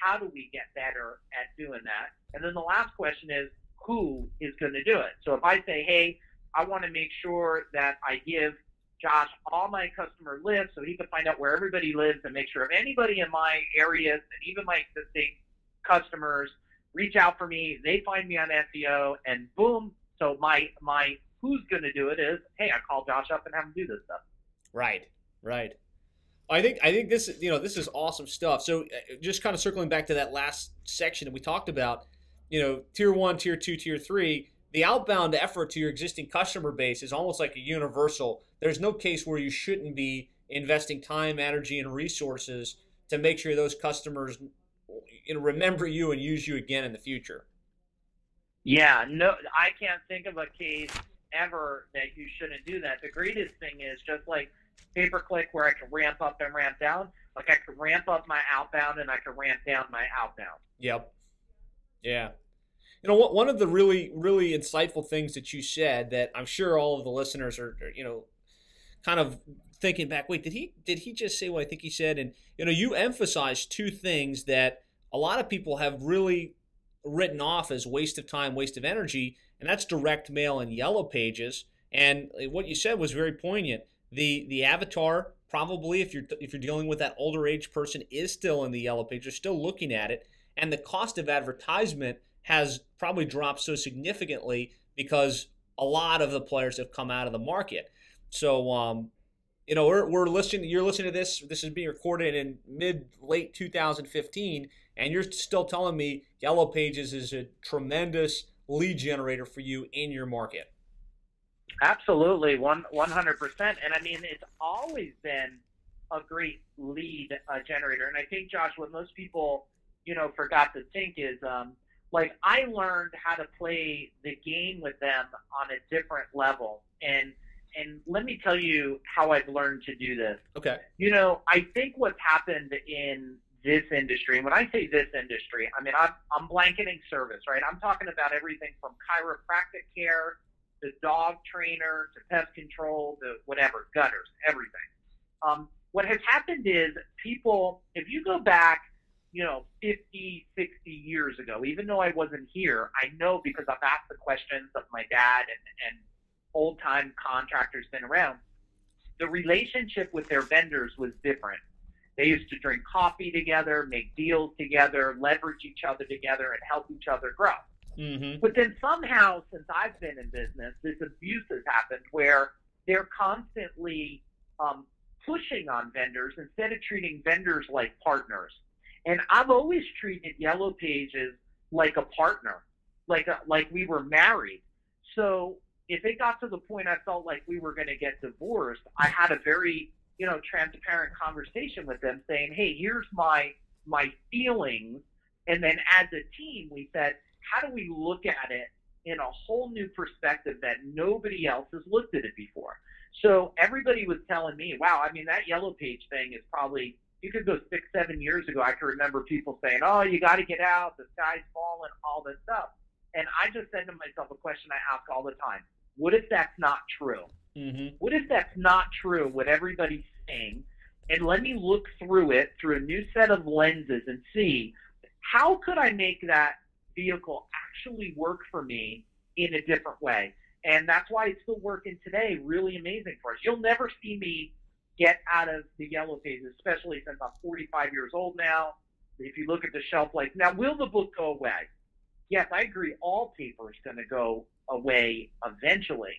How do we get better at doing that? And then the last question is who is going to do it? So if I say, hey, I want to make sure that I give Josh all my customer lists so he can find out where everybody lives and make sure if anybody in my areas and even my existing customers reach out for me, they find me on SEO, and boom. So my my who's going to do it is, hey, I call Josh up and have him do this stuff. Right. Right. I think I think this you know this is awesome stuff. So uh, just kind of circling back to that last section that we talked about, you know, tier one, tier two, tier three. The outbound effort to your existing customer base is almost like a universal. There's no case where you shouldn't be investing time, energy, and resources to make sure those customers you know remember you and use you again in the future. Yeah, no, I can't think of a case ever that you shouldn't do that. The greatest thing is just like pay per click, where I can ramp up and ramp down. Like I can ramp up my outbound and I can ramp down my outbound. Yep. Yeah. You know, one of the really, really insightful things that you said that I'm sure all of the listeners are, you know, kind of thinking back. Wait, did he did he just say what I think he said? And you know, you emphasized two things that a lot of people have really written off as waste of time, waste of energy, and that's direct mail and yellow pages. And uh, what you said was very poignant. The the avatar probably if you're if you're dealing with that older age person is still in the yellow pages, still looking at it, and the cost of advertisement has probably dropped so significantly because a lot of the players have come out of the market. So um, you know, we're, we're listening. You're listening to this. This is being recorded in mid late 2015, and you're still telling me Yellow Pages is a tremendous lead generator for you in your market. Absolutely, one one hundred percent. And I mean, it's always been a great lead uh, generator. And I think, Josh, what most people, you know, forgot to think is, um, like, I learned how to play the game with them on a different level. And and let me tell you how I've learned to do this. Okay. You know, I think what's happened in this industry, and when I say this industry, I mean I'm I'm blanketing service, right? I'm talking about everything from chiropractic care to dog trainer to pest control to whatever, gutters, everything. Um, what has happened is people, if you go back, you know, 50, 60 years ago, even though I wasn't here, I know because I've asked the questions of my dad and, and old time contractors been around, the relationship with their vendors was different. They used to drink coffee together, make deals together, leverage each other together, and help each other grow. Mm-hmm. But then somehow, since I've been in business, this abuse has happened where they're constantly um, pushing on vendors instead of treating vendors like partners. And I've always treated Yellow Pages like a partner, like a, like we were married. So if it got to the point I felt like we were going to get divorced, I had a very you know transparent conversation with them, saying, "Hey, here's my my feelings," and then as a team, we said, "How do we look at it in a whole new perspective that nobody else has looked at it before?" So everybody was telling me, "Wow, I mean that yellow page thing is probably." You could go six, seven years ago. I can remember people saying, "Oh, you got to get out. The sky's falling. All this stuff." And I just said to myself a question I ask all the time what if that's not true? Mm-hmm. What if that's not true, what everybody's saying? And let me look through it through a new set of lenses and see how could I make that vehicle actually work for me in a different way? And that's why it's still working today, really amazing for us. You'll never see me get out of the yellow pages, especially since I'm 45 years old now. If you look at the shelf life, now will the book go away? Yes, I agree. All paper is going to go away eventually.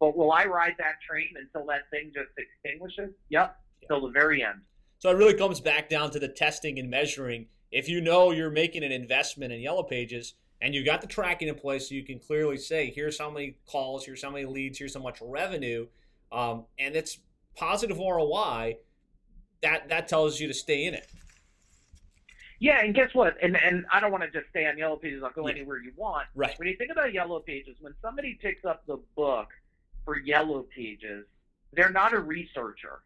But will I ride that train until that thing just extinguishes? Yep, till the very end. So it really comes back down to the testing and measuring. If you know you're making an investment in Yellow Pages and you've got the tracking in place, so you can clearly say, here's how many calls, here's how many leads, here's how much revenue, um, and it's positive ROI, that that tells you to stay in it. Yeah, and guess what? And and I don't want to just stay on Yellow Pages. I'll go yeah. anywhere you want. Right. When you think about Yellow Pages, when somebody picks up the book for Yellow Pages, they're not a researcher.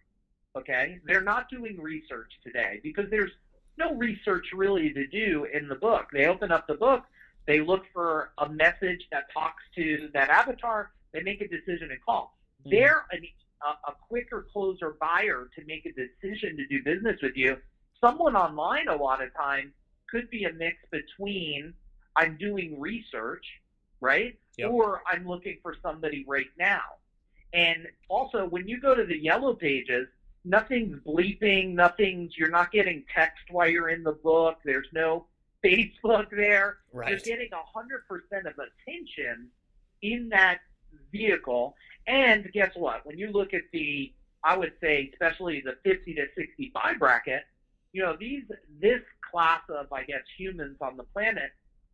Okay, they're not doing research today because there's no research really to do in the book. They open up the book, they look for a message that talks to that avatar, they make a decision and call. Mm-hmm. They're an, a, a quicker closer buyer to make a decision to do business with you someone online a lot of times could be a mix between I'm doing research, right? Yep. Or I'm looking for somebody right now. And also, when you go to the yellow pages, nothing's bleeping, nothing's, you're not getting text while you're in the book, there's no Facebook there. Right. You're getting 100% of attention in that vehicle. And guess what? When you look at the, I would say, especially the 50 to 65 bracket, you know, these this class of I guess humans on the planet,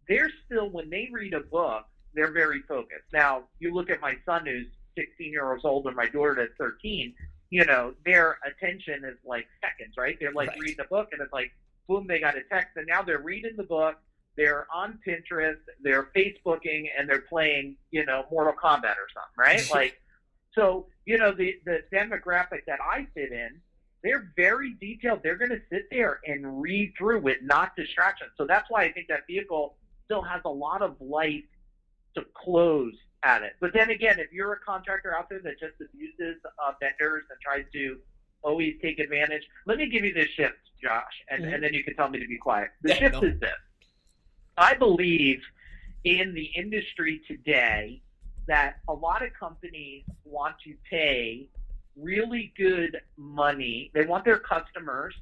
they're still when they read a book, they're very focused. Now, you look at my son who's 16 years old and my daughter that's 13. You know, their attention is like seconds, right? They're like right. reading a book and it's like boom, they got a text, and now they're reading the book. They're on Pinterest, they're Facebooking, and they're playing, you know, Mortal Kombat or something, right? like, so you know, the the demographic that I fit in they're very detailed. They're going to sit there and read through it, not distraction. So that's why I think that vehicle still has a lot of life to close at it. But then again, if you're a contractor out there that just abuses uh, vendors and tries to always take advantage, let me give you this shift, Josh, and, mm-hmm. and then you can tell me to be quiet. The yeah, shift no. is this. I believe in the industry today that a lot of companies want to pay really good money. They want their customers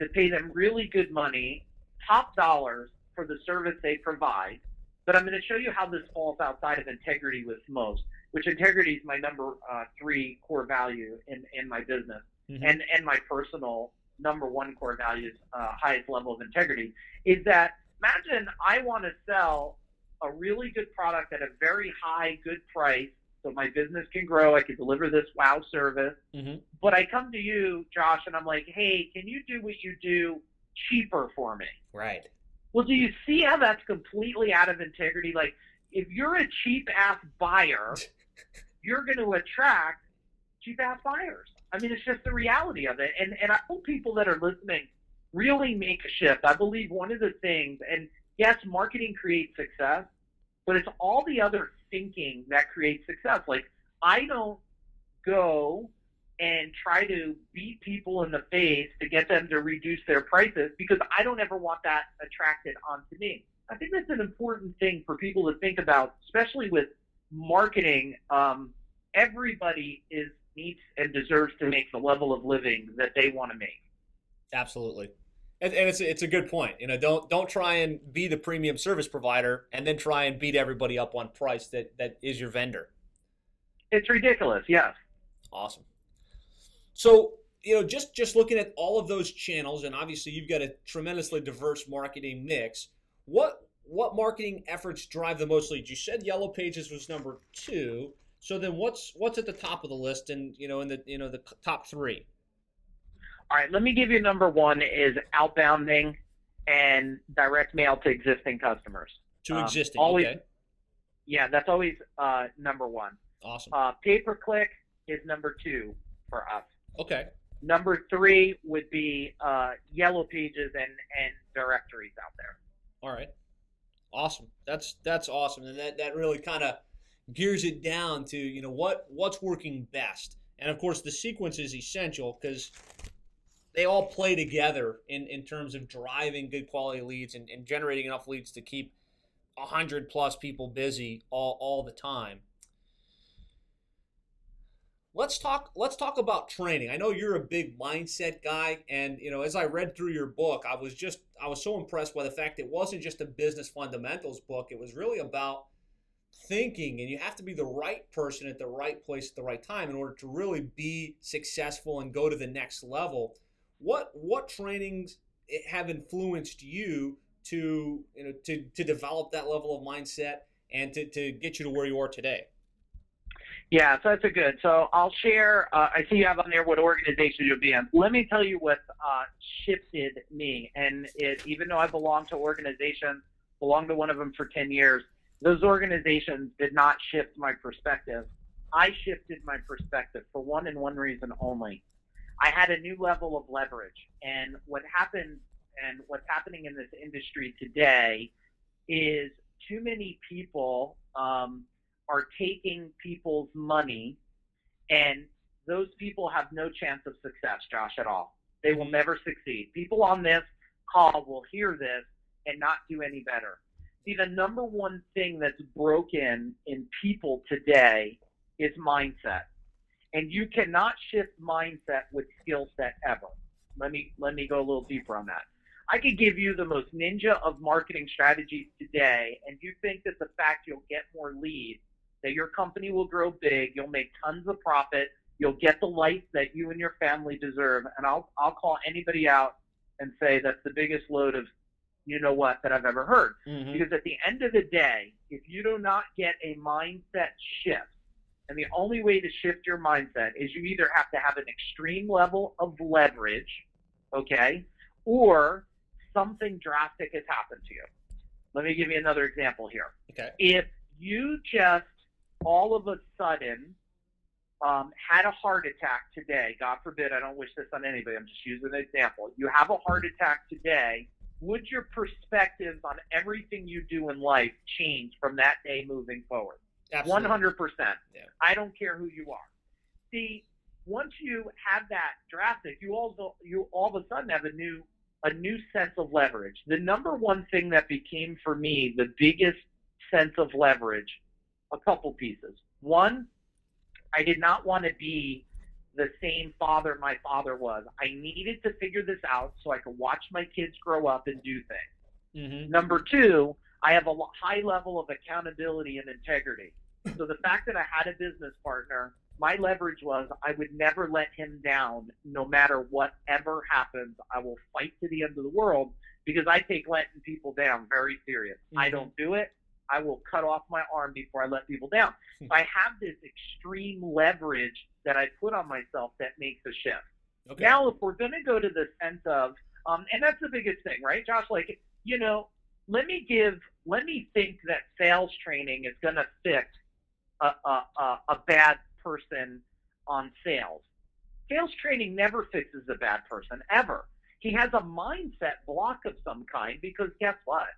to pay them really good money, top dollars for the service they provide. But I'm going to show you how this falls outside of integrity with most, which integrity is my number uh, three core value in, in my business mm-hmm. and, and my personal number one core value, uh, highest level of integrity, is that imagine I want to sell a really good product at a very high, good price so my business can grow. I can deliver this wow service. Mm-hmm. But I come to you, Josh, and I'm like, hey, can you do what you do cheaper for me? Right. Well, do you see how that's completely out of integrity? Like, if you're a cheap ass buyer, you're going to attract cheap ass buyers. I mean, it's just the reality of it. And and I hope people that are listening really make a shift. I believe one of the things, and yes, marketing creates success, but it's all the other thinking that creates success. Like I don't go and try to beat people in the face to get them to reduce their prices because I don't ever want that attracted onto me. I think that's an important thing for people to think about, especially with marketing. Um, everybody is needs and deserves to make the level of living that they want to make. Absolutely. And, and it's it's a good point. You know, don't don't try and be the premium service provider and then try and beat everybody up on price that that is your vendor. It's ridiculous. Yes. Awesome. So you know, just just looking at all of those channels, and obviously you've got a tremendously diverse marketing mix. What what marketing efforts drive the most leads? You said Yellow Pages was number two. So then, what's what's at the top of the list, and you know, in the you know the top three? All right, let me give you number one is outbounding and direct mail to existing customers. To um, existing, always, okay. Yeah, that's always uh, number one. Awesome. Uh, pay per click is number two for us. Okay. Number three would be uh, yellow pages and, and directories out there. All right. Awesome. That's that's awesome, and that that really kind of gears it down to you know what what's working best, and of course the sequence is essential because they all play together in in terms of driving good quality leads and, and generating enough leads to keep hundred plus people busy all all the time. Let's talk let's talk about training. I know you're a big mindset guy and you know as i read through your book i was just i was so impressed by the fact it wasn't just a business fundamentals book. It was really about thinking and you have to be the right person at the right place at the right time in order to really be successful and go to the next level what what trainings have influenced you to you know to to develop that level of mindset and to, to get you to where you are today yeah, so that's a good. So I'll share. Uh, I see you have on there what organization you'll be in. Let me tell you what uh, shifted me. And it, even though I belong to organizations, belonged to one of them for 10 years, those organizations did not shift my perspective. I shifted my perspective for one and one reason only. I had a new level of leverage. And what happened and what's happening in this industry today is too many people um, are taking people's money, and those people have no chance of success, Josh, at all. They will never succeed. People on this call will hear this and not do any better. See, the number one thing that's broken in people today is mindset. And you cannot shift mindset with skill set ever. Let me let me go a little deeper on that. I could give you the most ninja of marketing strategies today, and you think that the fact you'll get more leads that your company will grow big, you'll make tons of profit, you'll get the life that you and your family deserve. And I'll I'll call anybody out and say that's the biggest load of you know what that I've ever heard. Mm-hmm. Because at the end of the day, if you do not get a mindset shift, and the only way to shift your mindset is you either have to have an extreme level of leverage, okay, or something drastic has happened to you. Let me give you another example here. Okay. If you just all of a sudden um, had a heart attack today, God forbid, I don't wish this on anybody, I'm just using an example. You have a heart attack today, would your perspectives on everything you do in life change from that day moving forward? Absolutely. 100%. Yeah. I don't care who you are. See, once you have that drastic, you also you all of a sudden have a new a new sense of leverage. The number one thing that became for me the biggest sense of leverage a couple pieces. One, I did not want to be the same father my father was. I needed to figure this out so I could watch my kids grow up and do things. Mm-hmm. Number two, I have a high level of accountability and integrity. So the fact that I had a business partner, my leverage was I would never let him down no matter whatever happens. I will fight to the end of the world because I take letting people down very serious. Mm-hmm. I don't do it. I will cut off my arm before I let people down. So I have this extreme leverage that I put on myself that makes a shift. Okay. Now, if we're going to go to the sense of, um, and that's the biggest thing, right, Josh? Like, you know, let me give, let me think that sales training is going to fix a, a, a, bad person on sales. Sales training never fixes a bad person ever. He has a mindset block of some kind because guess what?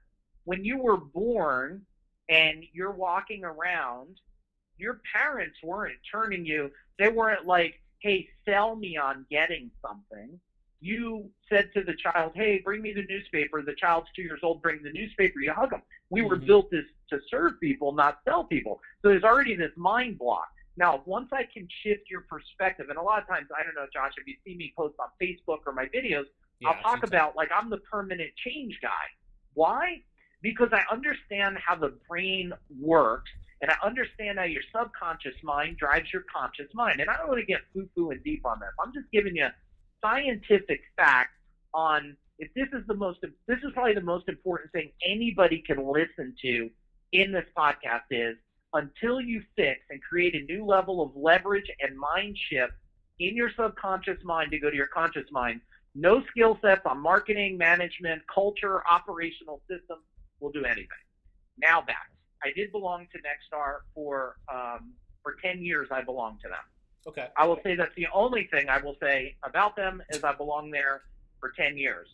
When you were born, and you're walking around, your parents weren't turning you, they weren't like, hey, sell me on getting something. You said to the child, hey, bring me the newspaper. The child's two years old, bring the newspaper. You hug them. We mm-hmm. were built to, to serve people, not sell people. So there's already this mind block. Now, once I can shift your perspective, and a lot of times, I don't know, Josh, if you see me post on Facebook or my videos, yeah, I'll talk about like I'm the permanent change guy. Why? because I understand how the brain works and I understand how your subconscious mind drives your conscious mind. And I don't want to get foo foo and deep on this. I'm just giving you scientific facts on if this is the most this is probably the most important thing anybody can listen to in this podcast is until you fix and create a new level of leverage and mind shift in your subconscious mind to go to your conscious mind. No skill sets on marketing, management, culture, operational systems will do anything. Now back. I did belong to Nexstar for um, for ten years. I belonged to them. Okay. I will say that's the only thing I will say about them is I belong there for ten years.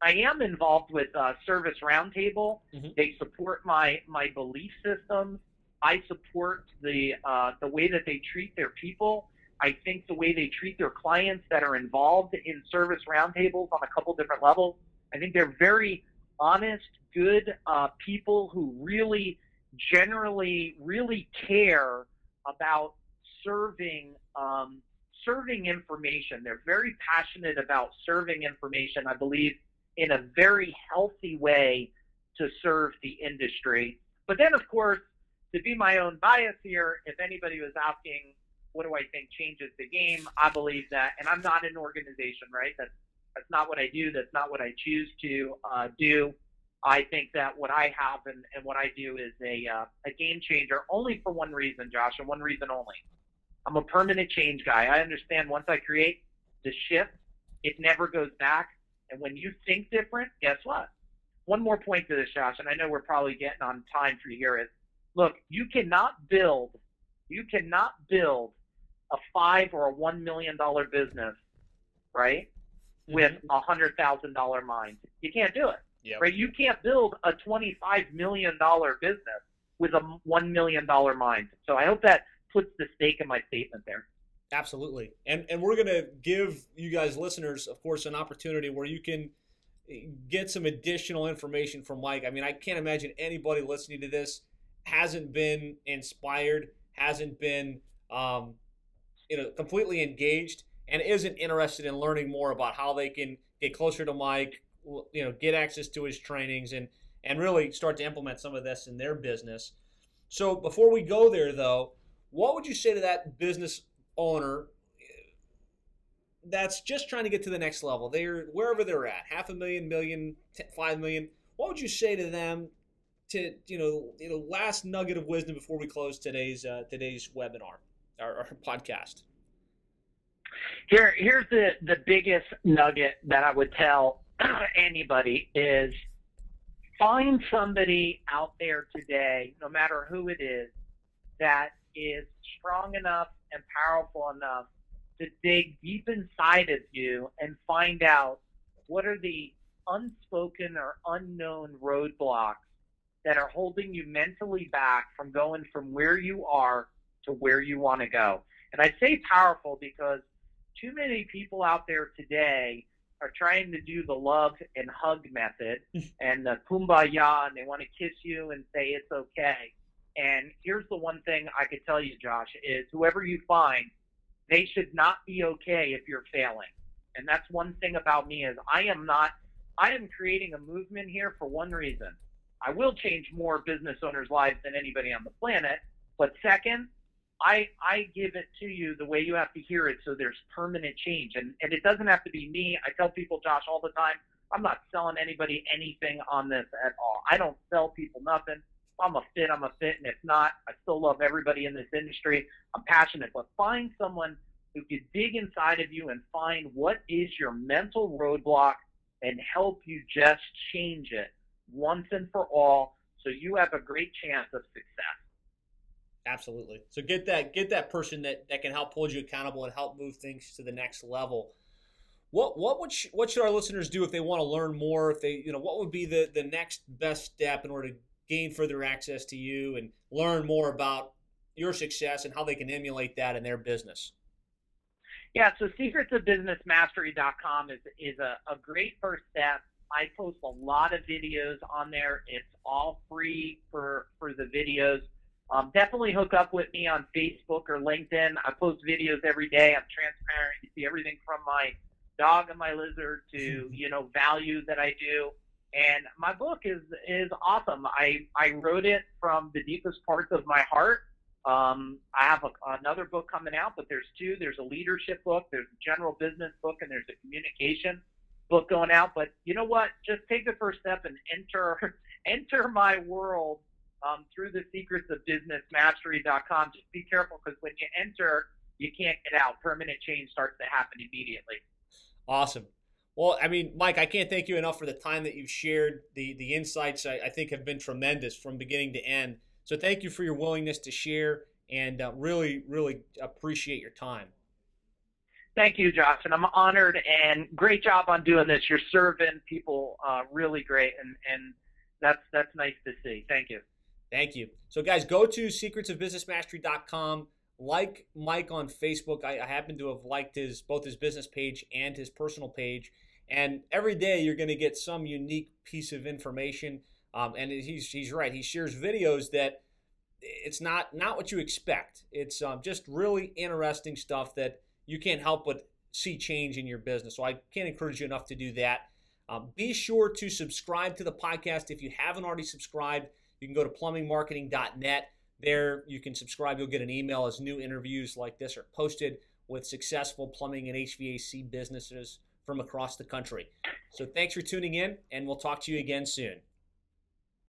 I am involved with uh, Service Roundtable. Mhm. They support my my belief systems. I support the uh, the way that they treat their people. I think the way they treat their clients that are involved in service roundtables on a couple different levels. I think they're very honest, good uh, people who really, generally, really care about serving um, serving information. They're very passionate about serving information. I believe in a very healthy way to serve the industry. But then, of course, to be my own bias here, if anybody was asking, what do I think changes the game? I believe that, and I'm not an organization, right? That's that's not what I do. That's not what I choose to uh, do. I think that what I have and, and what I do is a uh, a game changer only for one reason, Josh, and one reason only. I'm a permanent change guy. I understand once I create the shift, it never goes back. And when you think different, guess what? One more point to this, Josh, and I know we're probably getting on time for you here is look, you cannot build you cannot build a five or a one million dollar business, right? Mm-hmm. With a hundred thousand dollar mind. You can't do it. Yep. Right? You can't build a twenty five million dollar business with a one million dollar mind. So I hope that puts the stake in my statement there. Absolutely. And and we're going to give you guys listeners of course an opportunity where you can get some additional information from Mike. I mean, I can't imagine anybody listening to this hasn't been inspired, hasn't been um, you know completely engaged and isn't interested in learning more about how they can get closer to Mike, you know, get access to his trainings and and really start to implement some of this in their business. So before we go there though, what would you say to that business owner that's just trying to get to the next level? They're wherever they're at, half a million, million, five million. What would you say to them? To you know, you know, last nugget of wisdom before we close today's uh, today's webinar or, or podcast. Here, here's the the biggest nugget that I would tell anybody is find somebody out there today, no matter who it is, that is strong enough and powerful enough to dig deep inside of you and find out what are the unspoken or unknown roadblocks that are holding you mentally back from going from where you are to where you want to go. And I say powerful because too many people out there today are trying to do the love and hug method and the kumbaya and they want to kiss you and say it's okay. And here's the one thing I could tell you, Josh, is whoever you find, they should not be okay if you're failing. And that's one thing about me is I am not I am creating a movement here for one reason. I will change more business owners' lives than anybody on the planet. But second, I I give it to you the way you have to hear it so there's permanent change. And and it doesn't have to be me. I tell people, Josh, all the time, I'm not selling anybody anything on this at all. I don't sell people nothing. I'm a fit, I'm a fit, and if not, I still love everybody in this industry. I'm passionate, but find someone who can dig inside of you and find what is your mental roadblock and help you just change it once and for all so you have a great chance of success. Absolutely. So get that get that person that, that can help hold you accountable and help move things to the next level. What what would sh- what should our listeners do if they want to learn more? If they you know what would be the the next best step in order to gain further access to you and learn more about your success and how they can emulate that in their business? Yeah, so secretsofbusinessmastery.com is is a, a great first step. I post a lot of videos on there. It's all free for for the videos. Um, definitely hook up with me on Facebook or LinkedIn. I post videos every day. I'm transparent. You see everything from my dog and my lizard to you know value that I do. And my book is is awesome. I I wrote it from the deepest parts of my heart, Um, I have a, another book coming out, but there's two. There's a leadership book, there's a general business book, and there's a communication book going out. But you know what? Just take the first step and enter enter my world um, through the secrets of business mastery.com. Just be careful because when you enter, you can't get out. Permanent change starts to happen immediately. Awesome. Well, I mean, Mike, I can't thank you enough for the time that you've shared. The the insights I, I think have been tremendous from beginning to end. So thank you for your willingness to share, and uh, really, really appreciate your time. Thank you, Josh, and I'm honored and great job on doing this. You're serving people uh, really great, and and that's that's nice to see. Thank you. Thank you. So, guys, go to secretsofbusinessmastery.com. Like Mike on Facebook. I, I happen to have liked his both his business page and his personal page. And every day you're going to get some unique piece of information. Um, and he's he's right. He shares videos that it's not not what you expect. It's um, just really interesting stuff that you can't help but see change in your business. So I can't encourage you enough to do that. Um, be sure to subscribe to the podcast if you haven't already subscribed. You can go to plumbingmarketing.net. There, you can subscribe. You'll get an email as new interviews like this are posted with successful plumbing and HVAC businesses from across the country. So, thanks for tuning in, and we'll talk to you again soon.